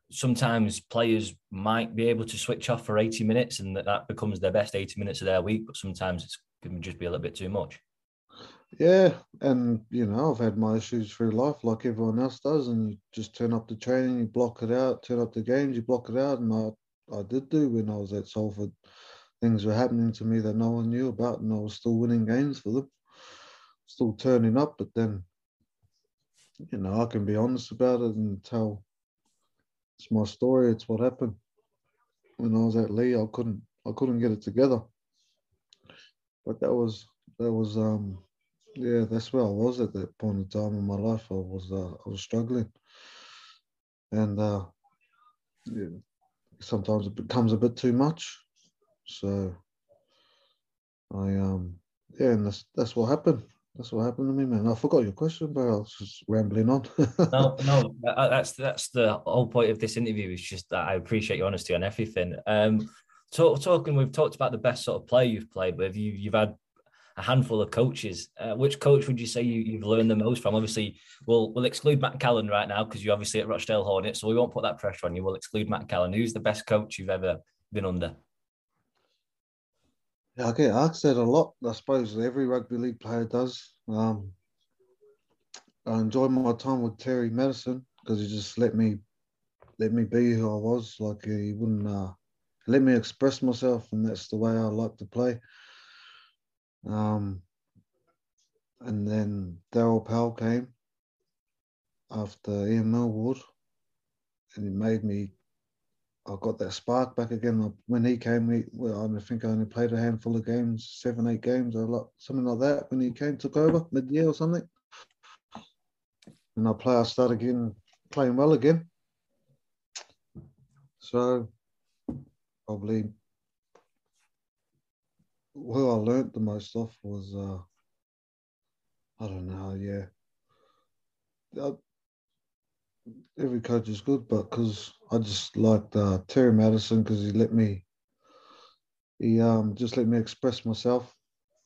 Speaker 3: sometimes players might be able to switch off for 80 minutes and that, that becomes their best 80 minutes of their week, but sometimes it can just be a little bit too much.
Speaker 5: Yeah, and you know, I've had my issues through life like everyone else does, and you just turn up the training, you block it out, turn up the games, you block it out, and I I did do when I was at Salford. Things were happening to me that no one knew about, and I was still winning games for them, still turning up. But then, you know, I can be honest about it and tell it's my story. It's what happened when I was at Leigh, I couldn't I couldn't get it together. But that was that was um yeah that's where I was at that point in time in my life. I was uh, I was struggling, and uh, yeah, sometimes it becomes a bit too much. So I um yeah, and that's that's what happened. That's what happened to me, man. I forgot your question, but I was just rambling on. (laughs)
Speaker 3: no, no, that's that's the whole point of this interview. Is just that I appreciate your honesty on everything. Um, talk, talking, we've talked about the best sort of player you've played with. You, you've had a handful of coaches. Uh, which coach would you say you, you've learned the most from? Obviously, we'll we'll exclude Matt Calland right now because you're obviously at Rochdale Hornets, so we won't put that pressure on you. We'll exclude Matt Calland. Who's the best coach you've ever been under?
Speaker 5: Yeah, I get asked that a lot. I suppose every rugby league player does. Um, I enjoyed my time with Terry Matterson because he just let me let me be who I was. Like he wouldn't uh, let me express myself, and that's the way I like to play. Um, and then Daryl Powell came after Ian Millward, and he made me. I got that spark back again. When he came, we, well, I think I only played a handful of games, seven, eight games, or something like that. When he came, took over mid year or something, and I play. I start again playing well again. So probably who I learnt the most off was uh, I don't know, yeah. Uh, every coach is good, but because I just liked uh, Terry Matterson because he let me, he um just let me express myself,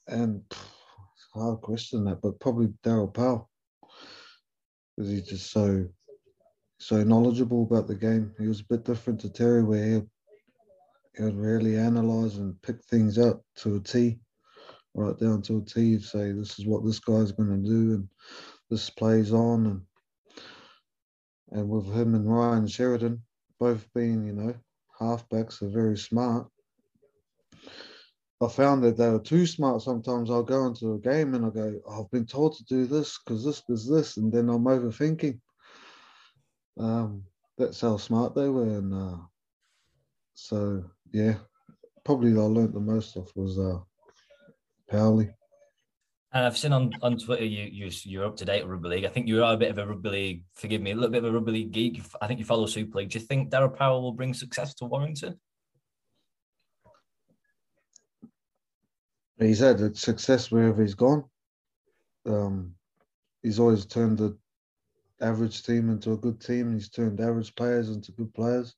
Speaker 5: and pff, it's hard question that, but probably Daryl Powell because he's just so so knowledgeable about the game. He was a bit different to Terry, where he, would really analyze and pick things up to a T, right down to a T. He'd say, "This is what this guy's going to do, and this plays on." And and with him and Ryan Sheridan both being, you know, halfbacks, are very smart. I found that they were too smart. Sometimes I'll go into a game and I go, oh, I've been told to do this because this is this, and then I'm overthinking. Um, that's how smart they were, and uh, so yeah, probably I learned the most off was uh, Powley.
Speaker 3: And I've seen on, on Twitter you, you you're up to date with rugby league. I think you are a bit of a rugby league. Forgive me, a little bit of a rugby league geek. I think you follow Super League. Do you think Daryl Powell will bring success to Warrington?
Speaker 5: He's had success wherever he's gone. Um, he's always turned the average team into a good team. He's turned average players into good players.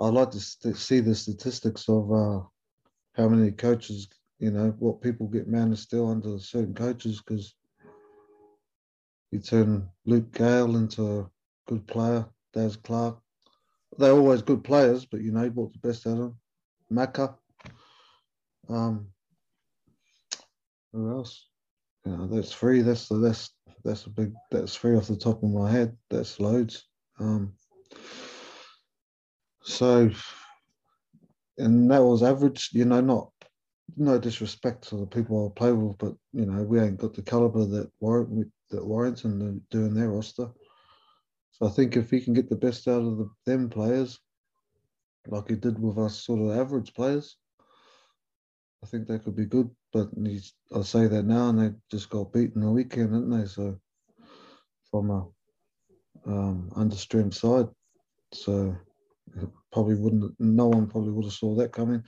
Speaker 5: I'd like to st- see the statistics of uh, how many coaches, you know, what people get man of steel under certain coaches because you turn Luke Gale into a good player, Daz Clark. They're always good players, but you know, brought the best out of them. Macca. Um, who else? You know, that's three. That's the that's that's a big. That's three off the top of my head. That's loads. Um, so, and that was average. You know, not no disrespect to the people I play with, but you know, we ain't got the caliber that warrant that Warrington doing their roster. So I think if he can get the best out of the, them players, like he did with us sort of average players, I think they could be good. But I'll say that now, and they just got beaten the weekend, didn't they? So from a um, understrength side, so probably wouldn't. No one probably would have saw that coming.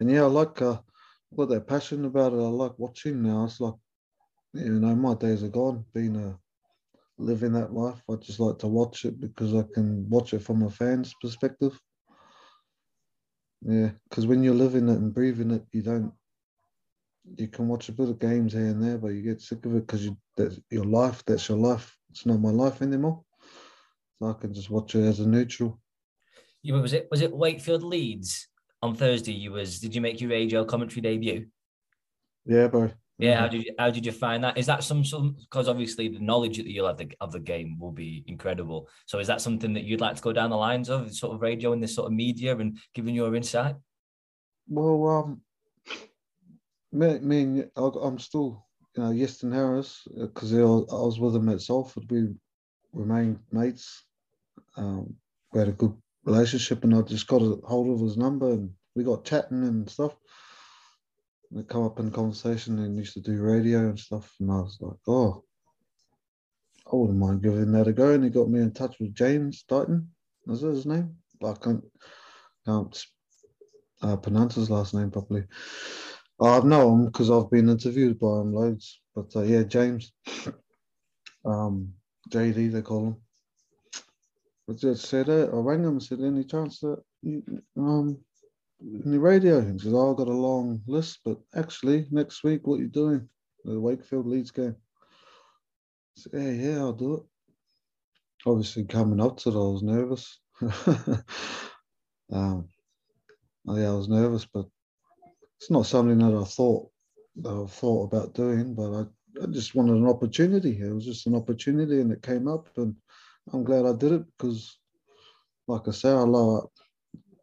Speaker 5: And yeah, I like. Uh, got that passion about it. I like watching now. It's like, you know, my days are gone. Being a living that life, I just like to watch it because I can watch it from a fan's perspective. Yeah, because when you're living it and breathing it, you don't you can watch a bit of games here and there, but you get sick of it because you that's your life. That's your life. It's not my life anymore. So I can just watch it as a neutral.
Speaker 3: Yeah, was it was it Wakefield Leeds on Thursday? You was did you make your radio commentary debut?
Speaker 5: Yeah, bro.
Speaker 3: Yeah, how did you how did you find that? Is that some some because obviously the knowledge that you'll have the, of the game will be incredible. So is that something that you'd like to go down the lines of, sort of radio and this sort of media and giving your insight?
Speaker 5: Well, um, me, me and I'm still, you know, Iestyn Harris, because I was with him at Salford. We remained mates. Um, we had a good relationship, and I just got a hold of his number, and we got chatting and stuff. And it come up in conversation, and used to do radio and stuff. And I was like, oh, I wouldn't mind giving that a go. And he got me in touch with James Deighton. Is that his name? But I can't, can't uh, pronounce his last name properly. I know him because I've been interviewed by him loads. But uh, yeah, James, (coughs) um, JD they call him. I rang him and said, any chance that you, um, the radio. Said, oh, I've got a long list, but actually, next week, what are you doing? The Wakefield Leeds game. I said, yeah, yeah, I'll do it. Obviously, coming up to it, I was nervous. (laughs) um, oh, yeah, I was nervous, but it's not something that I thought that I thought about doing, but I, I just wanted an opportunity. It was just an opportunity, and it came up, and I'm glad I did it because, like I say, I love,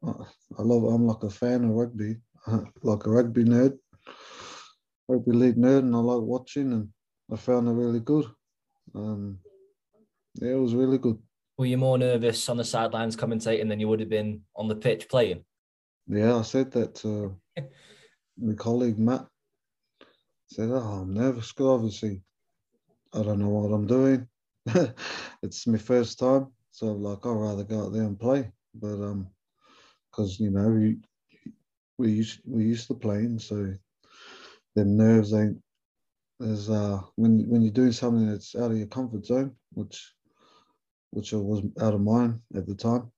Speaker 5: I love, I'm like a fan of rugby, (laughs) like a rugby nerd, rugby league nerd, and I like watching, and I found it really good. Um, yeah, it was really good.
Speaker 3: Were you more nervous on the sidelines commentating than you would have been on the pitch playing?
Speaker 5: Yeah, I said that to (laughs) my colleague Matt. I said, "Oh, I'm nervous because obviously I don't know what I'm doing. (laughs) it's my first time, so like I'd rather go out there and play. But um, because you know we we used we used to playing, so the nerves ain't as uh when when you're doing something that's out of your comfort zone, which which I was out of mine at the time.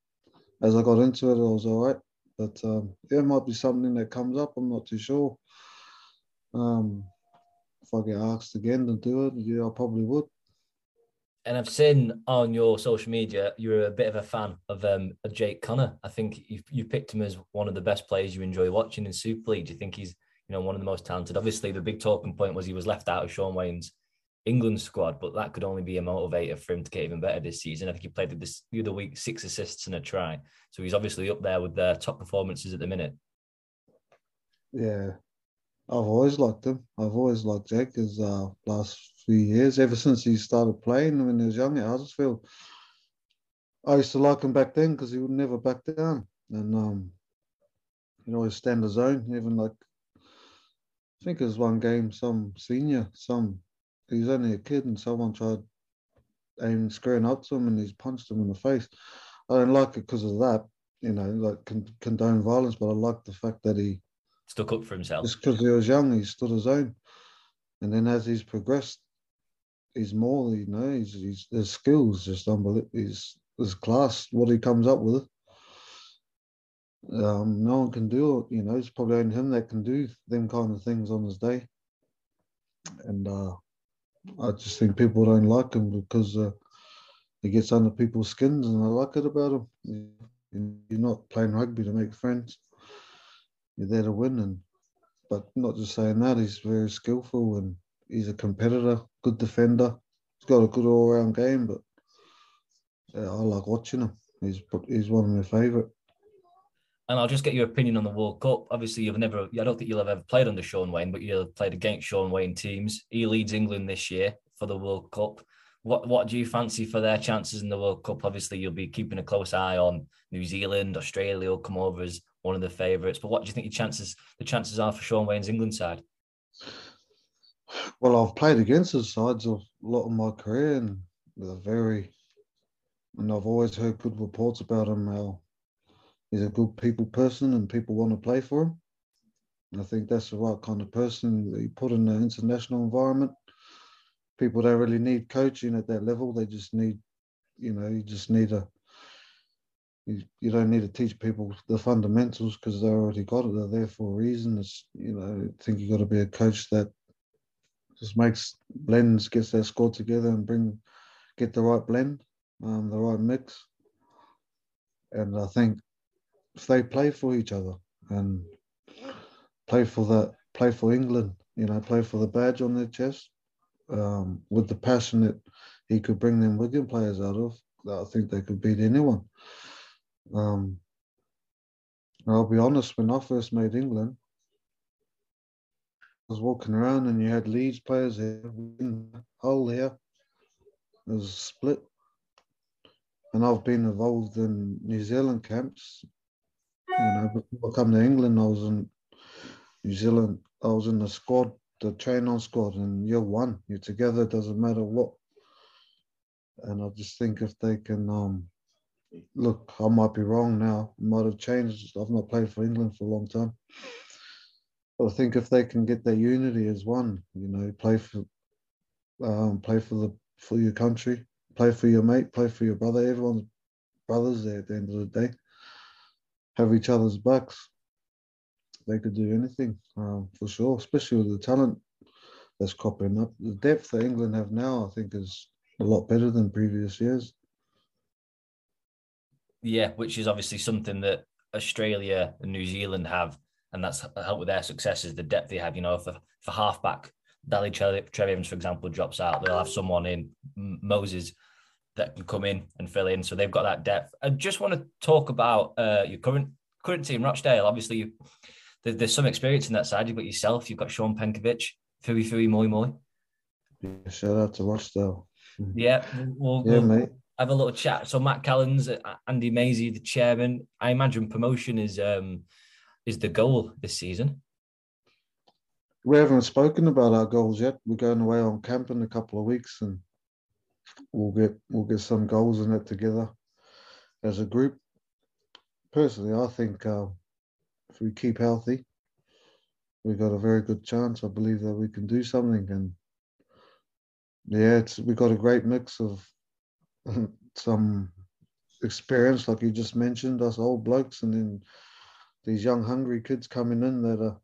Speaker 5: As I got into it, I was all right. But um, yeah, it might be something that comes up. I'm not too sure. Um, if I get asked again to do it, yeah, I probably would.
Speaker 3: And I've seen on your social media you're a bit of a fan of um of Jake Connor. I think you you picked him as one of the best players you enjoy watching in Super League. Do you think he's you know one of the most talented? Obviously, the big talking point was he was left out of Shaun Wane's England squad, but that could only be a motivator for him to get even better this season. I think he played this the other week, six assists and a try. So he's obviously up there with the top performances at the minute.
Speaker 5: Yeah, I've always liked him. I've always liked Jake his uh, last years, ever since he started playing when he was young at Huddersfield. I used to like him back then because he would never back down. And um, he'd always stand his own, even like I think there's one game, some senior, some he's only a kid and someone tried aiming screwing up to him and he's punched him in the face. I don't like it because of that, you know, like con- condone violence, but I like the fact that he
Speaker 3: stuck up for himself.
Speaker 5: Just because he was young, he stood his own. And then as he's progressed, he's more, you know, he's, he's his skills just unbelievable. He's his class, what he comes up with. Um, no one can do it, you know, it's probably only him that can do them kind of things on his day. And uh I just think people don't like him because uh, he gets under people's skins, and I like it about him. You're not playing rugby to make friends. You're there to win, and but not just saying that. He's very skillful and he's a competitor, good defender. He's got a good all-round game, but I like watching him. He's he's one of my favourite.
Speaker 3: And I'll just get your opinion on the World Cup. Obviously, you've never, I don't think you'll have ever played under Shaun Wane, but you've played against Shaun Wane teams. He leads England this year for the World Cup. What what do you fancy for their chances in the World Cup? Obviously, you'll be keeping a close eye on New Zealand, Australia will come over as one of the favourites. But what do you think the chances the chances are for Shaun Wane's England side?
Speaker 5: Well, I've played against his sides a lot of my career, and they're very, and I've always heard good reports about him. How he's a good people person and people want to play for him. And I think that's the right kind of person that you put in an international environment. People don't really need coaching at that level. They just need, you know, you just need a, you, you don't need to teach people the fundamentals because they already got it. They're there for a reason. It's, you know, I think you got to be a coach that just makes blends, gets that squad together and bring, get the right blend, um, the right mix. And I think if they play for each other and play for that, play for England, you know, play for the badge on their chest, um, with the passion that he could bring them Wigan players out of, I think they could beat anyone. Um, I'll be honest, when I first made England, was walking around and you had Leeds players here, Hull here. It was split. And I've been involved in New Zealand camps you know, before I come to England, I was in New Zealand. I was in the squad, the train-on squad, and you're one. You're together. It doesn't matter what. And I just think if they can, um, look, I might be wrong now. I might have changed. I've not played for England for a long time. I think if they can get their unity as one, you know, play for, um, play for the for your country, play for your mate, play for your brother. Everyone's brothers there at the end of the day have each other's backs. they could do anything um, for sure, especially with the talent that's cropping up. The depth that England have now, I think, is a lot better than previous years.
Speaker 3: Yeah, which is obviously something that Australia and New Zealand have, and that's helped with their successes. The depth they have, you know, for for halfback, Daly Trevor Evans, for example, drops out. They'll have someone in Moses that can come in and fill in. So they've got that depth. I just want to talk about uh, your current current team, Rochdale. Obviously, you, there, there's some experience in that side. You've got yourself. You've got Sean Penkywicz, Fui Fui Moi Moi.
Speaker 5: Yeah, shout out to Rochdale.
Speaker 3: Yeah, we'll,
Speaker 5: Yeah,
Speaker 3: we'll
Speaker 5: mate.
Speaker 3: have a little chat. So Matt Callens, uh, Andy Mazey, the chairman. I imagine promotion is um is the goal this season.
Speaker 5: We haven't spoken about our goals yet. We're going away on camp in a couple of weeks, and we'll get we'll get some goals in it together as a group. Personally, I think uh, if we keep healthy, we've got a very good chance. I believe that we can do something, and yeah, it's we've got a great mix of (laughs) some experience, like you just mentioned, us old blokes, and then these young, hungry kids coming in that are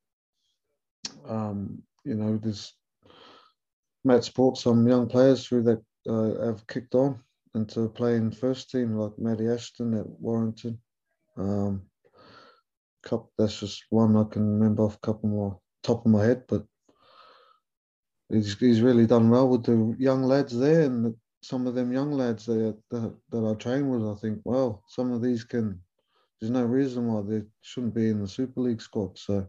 Speaker 5: um, you know, there's Matt's brought some young players through that uh, have kicked on into playing first team, like Matty Ashton at Warrington. Um, that's just one I can remember off couple more top of my head, but he's he's really done well with the young lads there, and the, some of them young lads there that, that I train with. I think, well, some of these can. There's no reason why they shouldn't be in the Super League squad. So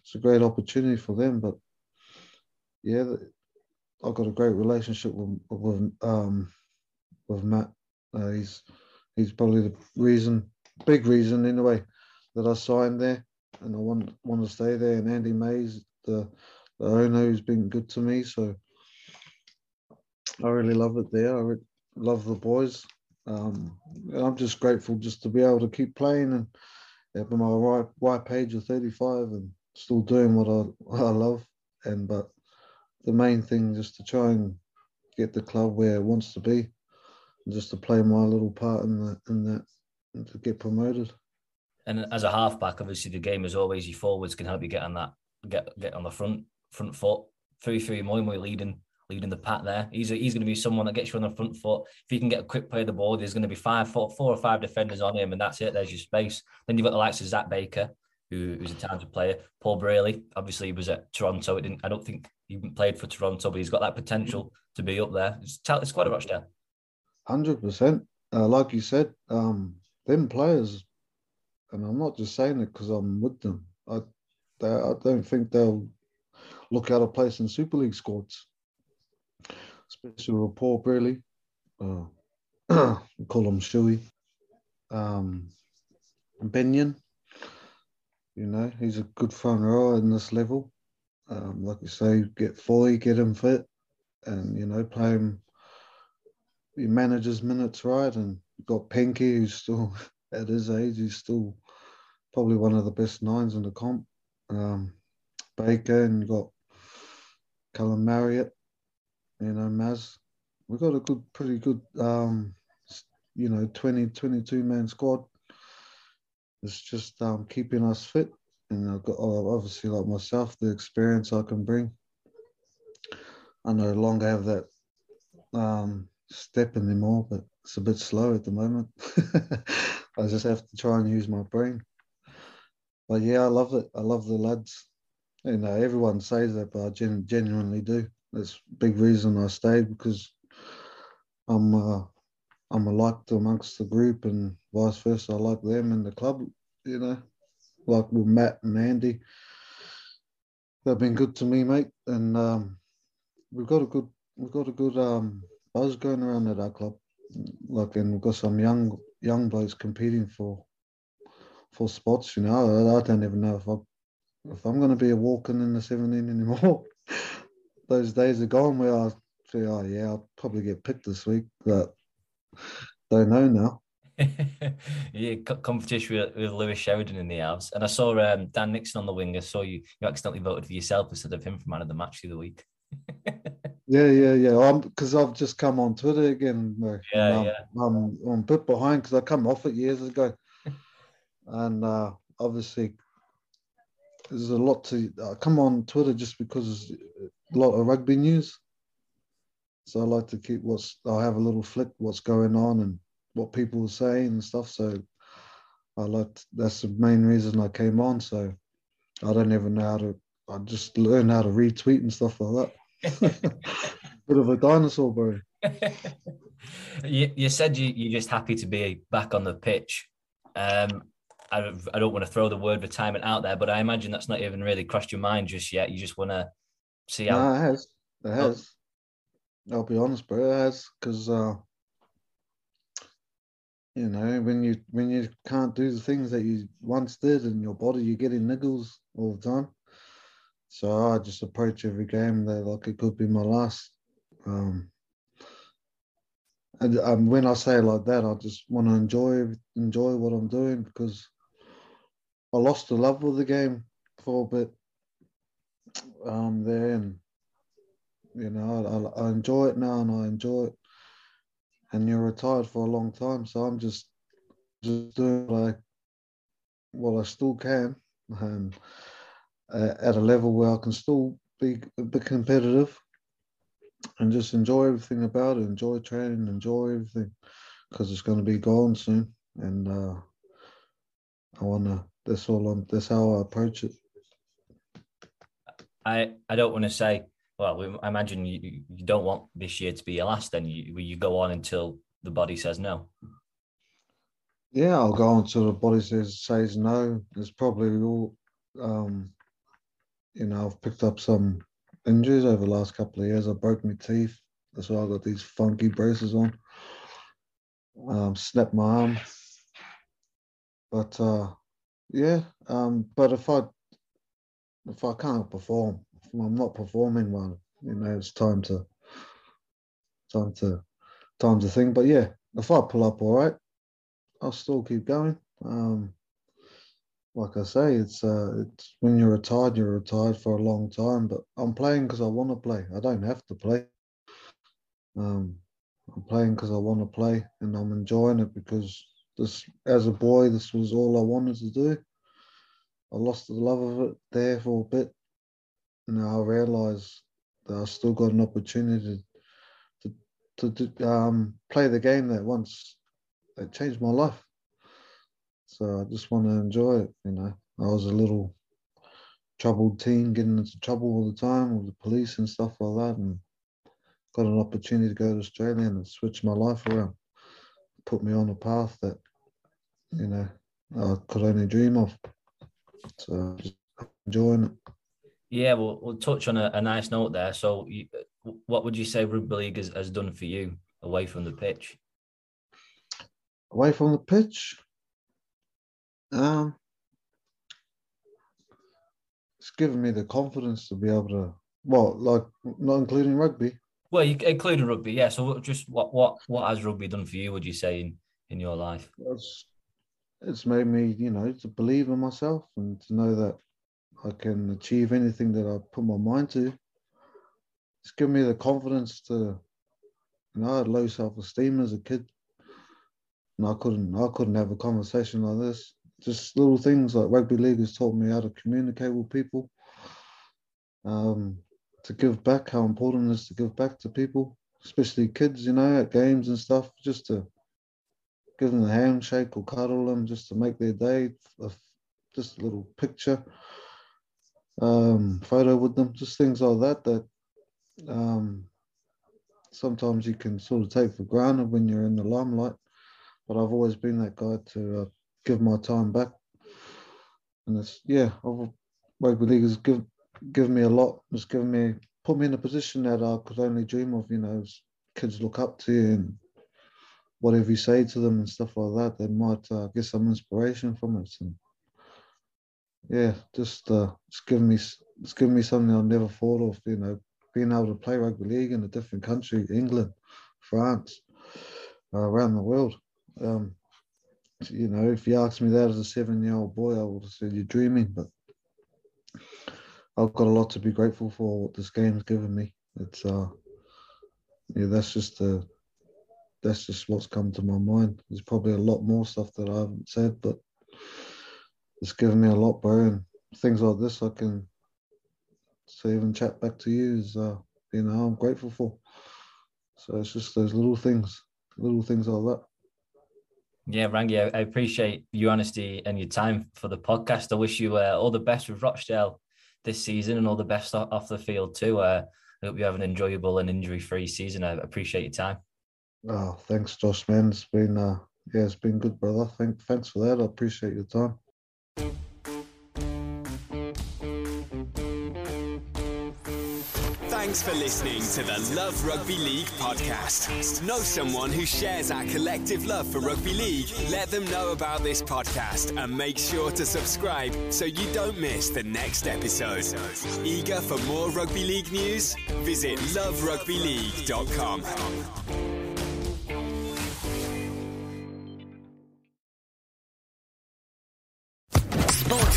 Speaker 5: it's a great opportunity for them. But yeah, I've got a great relationship with with um with Matt. Uh, he's he's probably the reason, big reason in a way, that I signed there, and I want want to stay there. And Andy Mazey, the the owner, who's been good to me, so I really love it there. I re- love the boys. Um, I'm just grateful just to be able to keep playing and at my right right page of 35 and still doing what I what (laughs) I love. And but the main thing just to try and get the club where it wants to be, and just to play my little part in that in that and to get promoted.
Speaker 3: And as a halfback, obviously the game is always your forwards can help you get on that get get on the front front foot. Fuifui Moimoi leading leading the pack there. He's a, he's going to be someone that gets you on the front foot. If you can get a quick play of the ball, there's going to be five, four, four or five defenders on him, and that's it. There's your space. Then you've got the likes of Zach Baker, who, who's a talented player. Paul Braley, obviously, he was at Toronto. It didn't. I don't think he played for Toronto, but he's got that potential to be up there. It's, it's quite a.
Speaker 5: Hundred percent. Uh, like you said, um, them players, and I'm not just saying it because I'm with them. I, they, I don't think they'll look out of place in Super League squads, with Paul Braley. Uh, (clears throat) call him Shuey. Um, Benyon. You know, he's a good front rower in this level. Um, like you say, get Foy, get him fit, and you know, play him he manages minutes right, and you've got Penke, who's still (laughs) at his age, he's still probably one of the best nines in the comp. Um, Baker, and you got Callum Marriott, you know, Maz. We've got a good, pretty good, um, you know, 20, 22 man squad. It's just um, keeping us fit. And I've got, obviously, like myself, the experience I can bring. I no longer have that um, step anymore, but it's a bit slow at the moment. (laughs) I just have to try and use my brain. But yeah, I love it. I love the lads. You know, everyone says that, but I gen- genuinely do. That's big reason I stayed because I'm uh, I'm liked amongst the group and vice versa. I like them and the club. You know, like with Matt and Andy. They've been good to me, mate, and um, we've got a good we've got a good um, buzz going around at our club. Like, and we've got some young young blokes competing for for spots. You know, I, I don't even know if I if I'm going to be a walking in the 17 anymore. (laughs) Those days are gone where I say, oh yeah, I'll probably get picked this week, but don't know now. (laughs)
Speaker 3: yeah, competition with, with Lewis Sheridan in the house, and I saw um, Dan Nixon on the wing. I saw you you accidentally voted for yourself instead of him for man of the match of the week. (laughs)
Speaker 5: Yeah, yeah, yeah. Because I've just come on Twitter again. uh,
Speaker 3: Yeah,
Speaker 5: I'm,
Speaker 3: yeah.
Speaker 5: I'm, I'm a bit behind because I come off it years ago, (laughs) and uh, obviously there's a lot to I come on Twitter just because lot of rugby news. So I like to keep what's I have a little flick what's going on and what people are saying and stuff. So I like that's the main reason I came on. So I don't even know how to. I just learned how to retweet and stuff like that. (laughs) Bit of a dinosaur, bro.
Speaker 3: you, you said you, you're just happy to be back on the pitch. Um, I, I don't want to throw the word retirement out there, but I imagine that's not even really crossed your mind just yet. You just want to see how.
Speaker 5: No, it has. It has. Oh. I'll be honest, bro. It has because uh, you know when you when you can't do the things that you once did in your body, you're getting niggles all the time. So I just approach every game that like it could be my last. Um, and um, when I say like that, I just want to enjoy enjoy what I'm doing because I lost the love of the game for a bit um, there, and you know I, I enjoy it now, and I enjoy it. And you're retired for a long time, so I'm just just doing like well, I still can, and uh, at a level where I can still be bit competitive and just enjoy everything about it. Enjoy training, enjoy everything, because it's going to be gone soon, and uh, I want to. That's all. I'm, that's how I approach it.
Speaker 3: I I don't want to say. Well, I imagine you, you don't want this year to be your last. Then you you go on until the body says no.
Speaker 5: Yeah, I'll go on until the body says says no. It's probably all. Um, you know, I've picked up some injuries over the last couple of years. I broke my teeth. That's why I got these funky braces on. Um, snapped my arm. But uh, yeah, um, but if I if I can't perform, I'm not performing well, you know, it's time to time to time to think. But yeah, if I pull up all right, I'll still keep going. Um, like I say, it's uh, it's when you're retired, you're retired for a long time. But I'm playing because I want to play. I don't have to play. Um, I'm playing because I want to play, and I'm enjoying it because this, as a boy, this was all I wanted to do. I lost the love of it there for a bit. Now I realise that I still got an opportunity to to, to um, play the game that once that changed my life. So I just want to enjoy it. You know, I was a little troubled teen, getting into trouble all the time with the police and stuff like that, and got an opportunity to go to Australia and switch my life around, put me on a path that you know I could only dream of. So just enjoying it.
Speaker 3: Yeah, well, we'll touch on a, a nice note there. So, you, what would you say rugby league has, has done for you away from the pitch?
Speaker 5: Away from the pitch, um, it's given me the confidence to be able to, well, like not including rugby.
Speaker 3: Well, you, including rugby, yeah. So, just what what what has rugby done for you? Would you say in in your life?
Speaker 5: It's, it's made me, you know, to believe in myself and to know that I can achieve anything that I put my mind to. It's given me the confidence to, you know, I had low self esteem as a kid, and I couldn't I couldn't have a conversation like this just little things like rugby league has taught me how to communicate with people, um, to give back, how important it is to give back to people, especially kids, you know, at games and stuff, just to give them a handshake or cuddle them just to make their day, just a little picture, um, photo with them, just things like that that um, sometimes you can sort of take for granted when you're in the limelight. But I've always been that guy to uh, give my time back. And it's yeah, rugby league has given given me a lot. It's given me put me in a position that I could only dream of. You know, kids look up to you and whatever you say to them and stuff like that, they might uh, get some inspiration from it. And yeah, just uh, it's given me it's given me something I never thought of. You know, being able to play rugby league in a different country, England, France, uh, around the world. Um, you know, if you asked me that as a seven-year-old boy, I would have said you're dreaming. But I've got a lot to be grateful for what this game's given me. It's uh, yeah, that's just uh, that's just what's come to my mind. There's probably a lot more stuff that I haven't said, but it's given me a lot, bro. And things like this, I can say and chat back to you is, uh, you know, I'm grateful for. So it's just those little things, little things like that.
Speaker 3: Yeah, Rangi, I appreciate your honesty and your time for the podcast. I wish you uh, all the best with Rochdale this season and all the best off the field too. Uh, I hope you have an enjoyable and injury-free season. I appreciate your time.
Speaker 5: Oh, thanks, Josh, man. It's been, uh, yeah, it's been good, brother. Thank, thanks for that. I appreciate your time.
Speaker 1: Thanks for listening to the Love Rugby League podcast. Know someone who shares our collective love for rugby league? Let them know about this podcast and make sure to subscribe so you don't miss the next episode. Eager for more rugby league news? Visit loverugbyleague.com.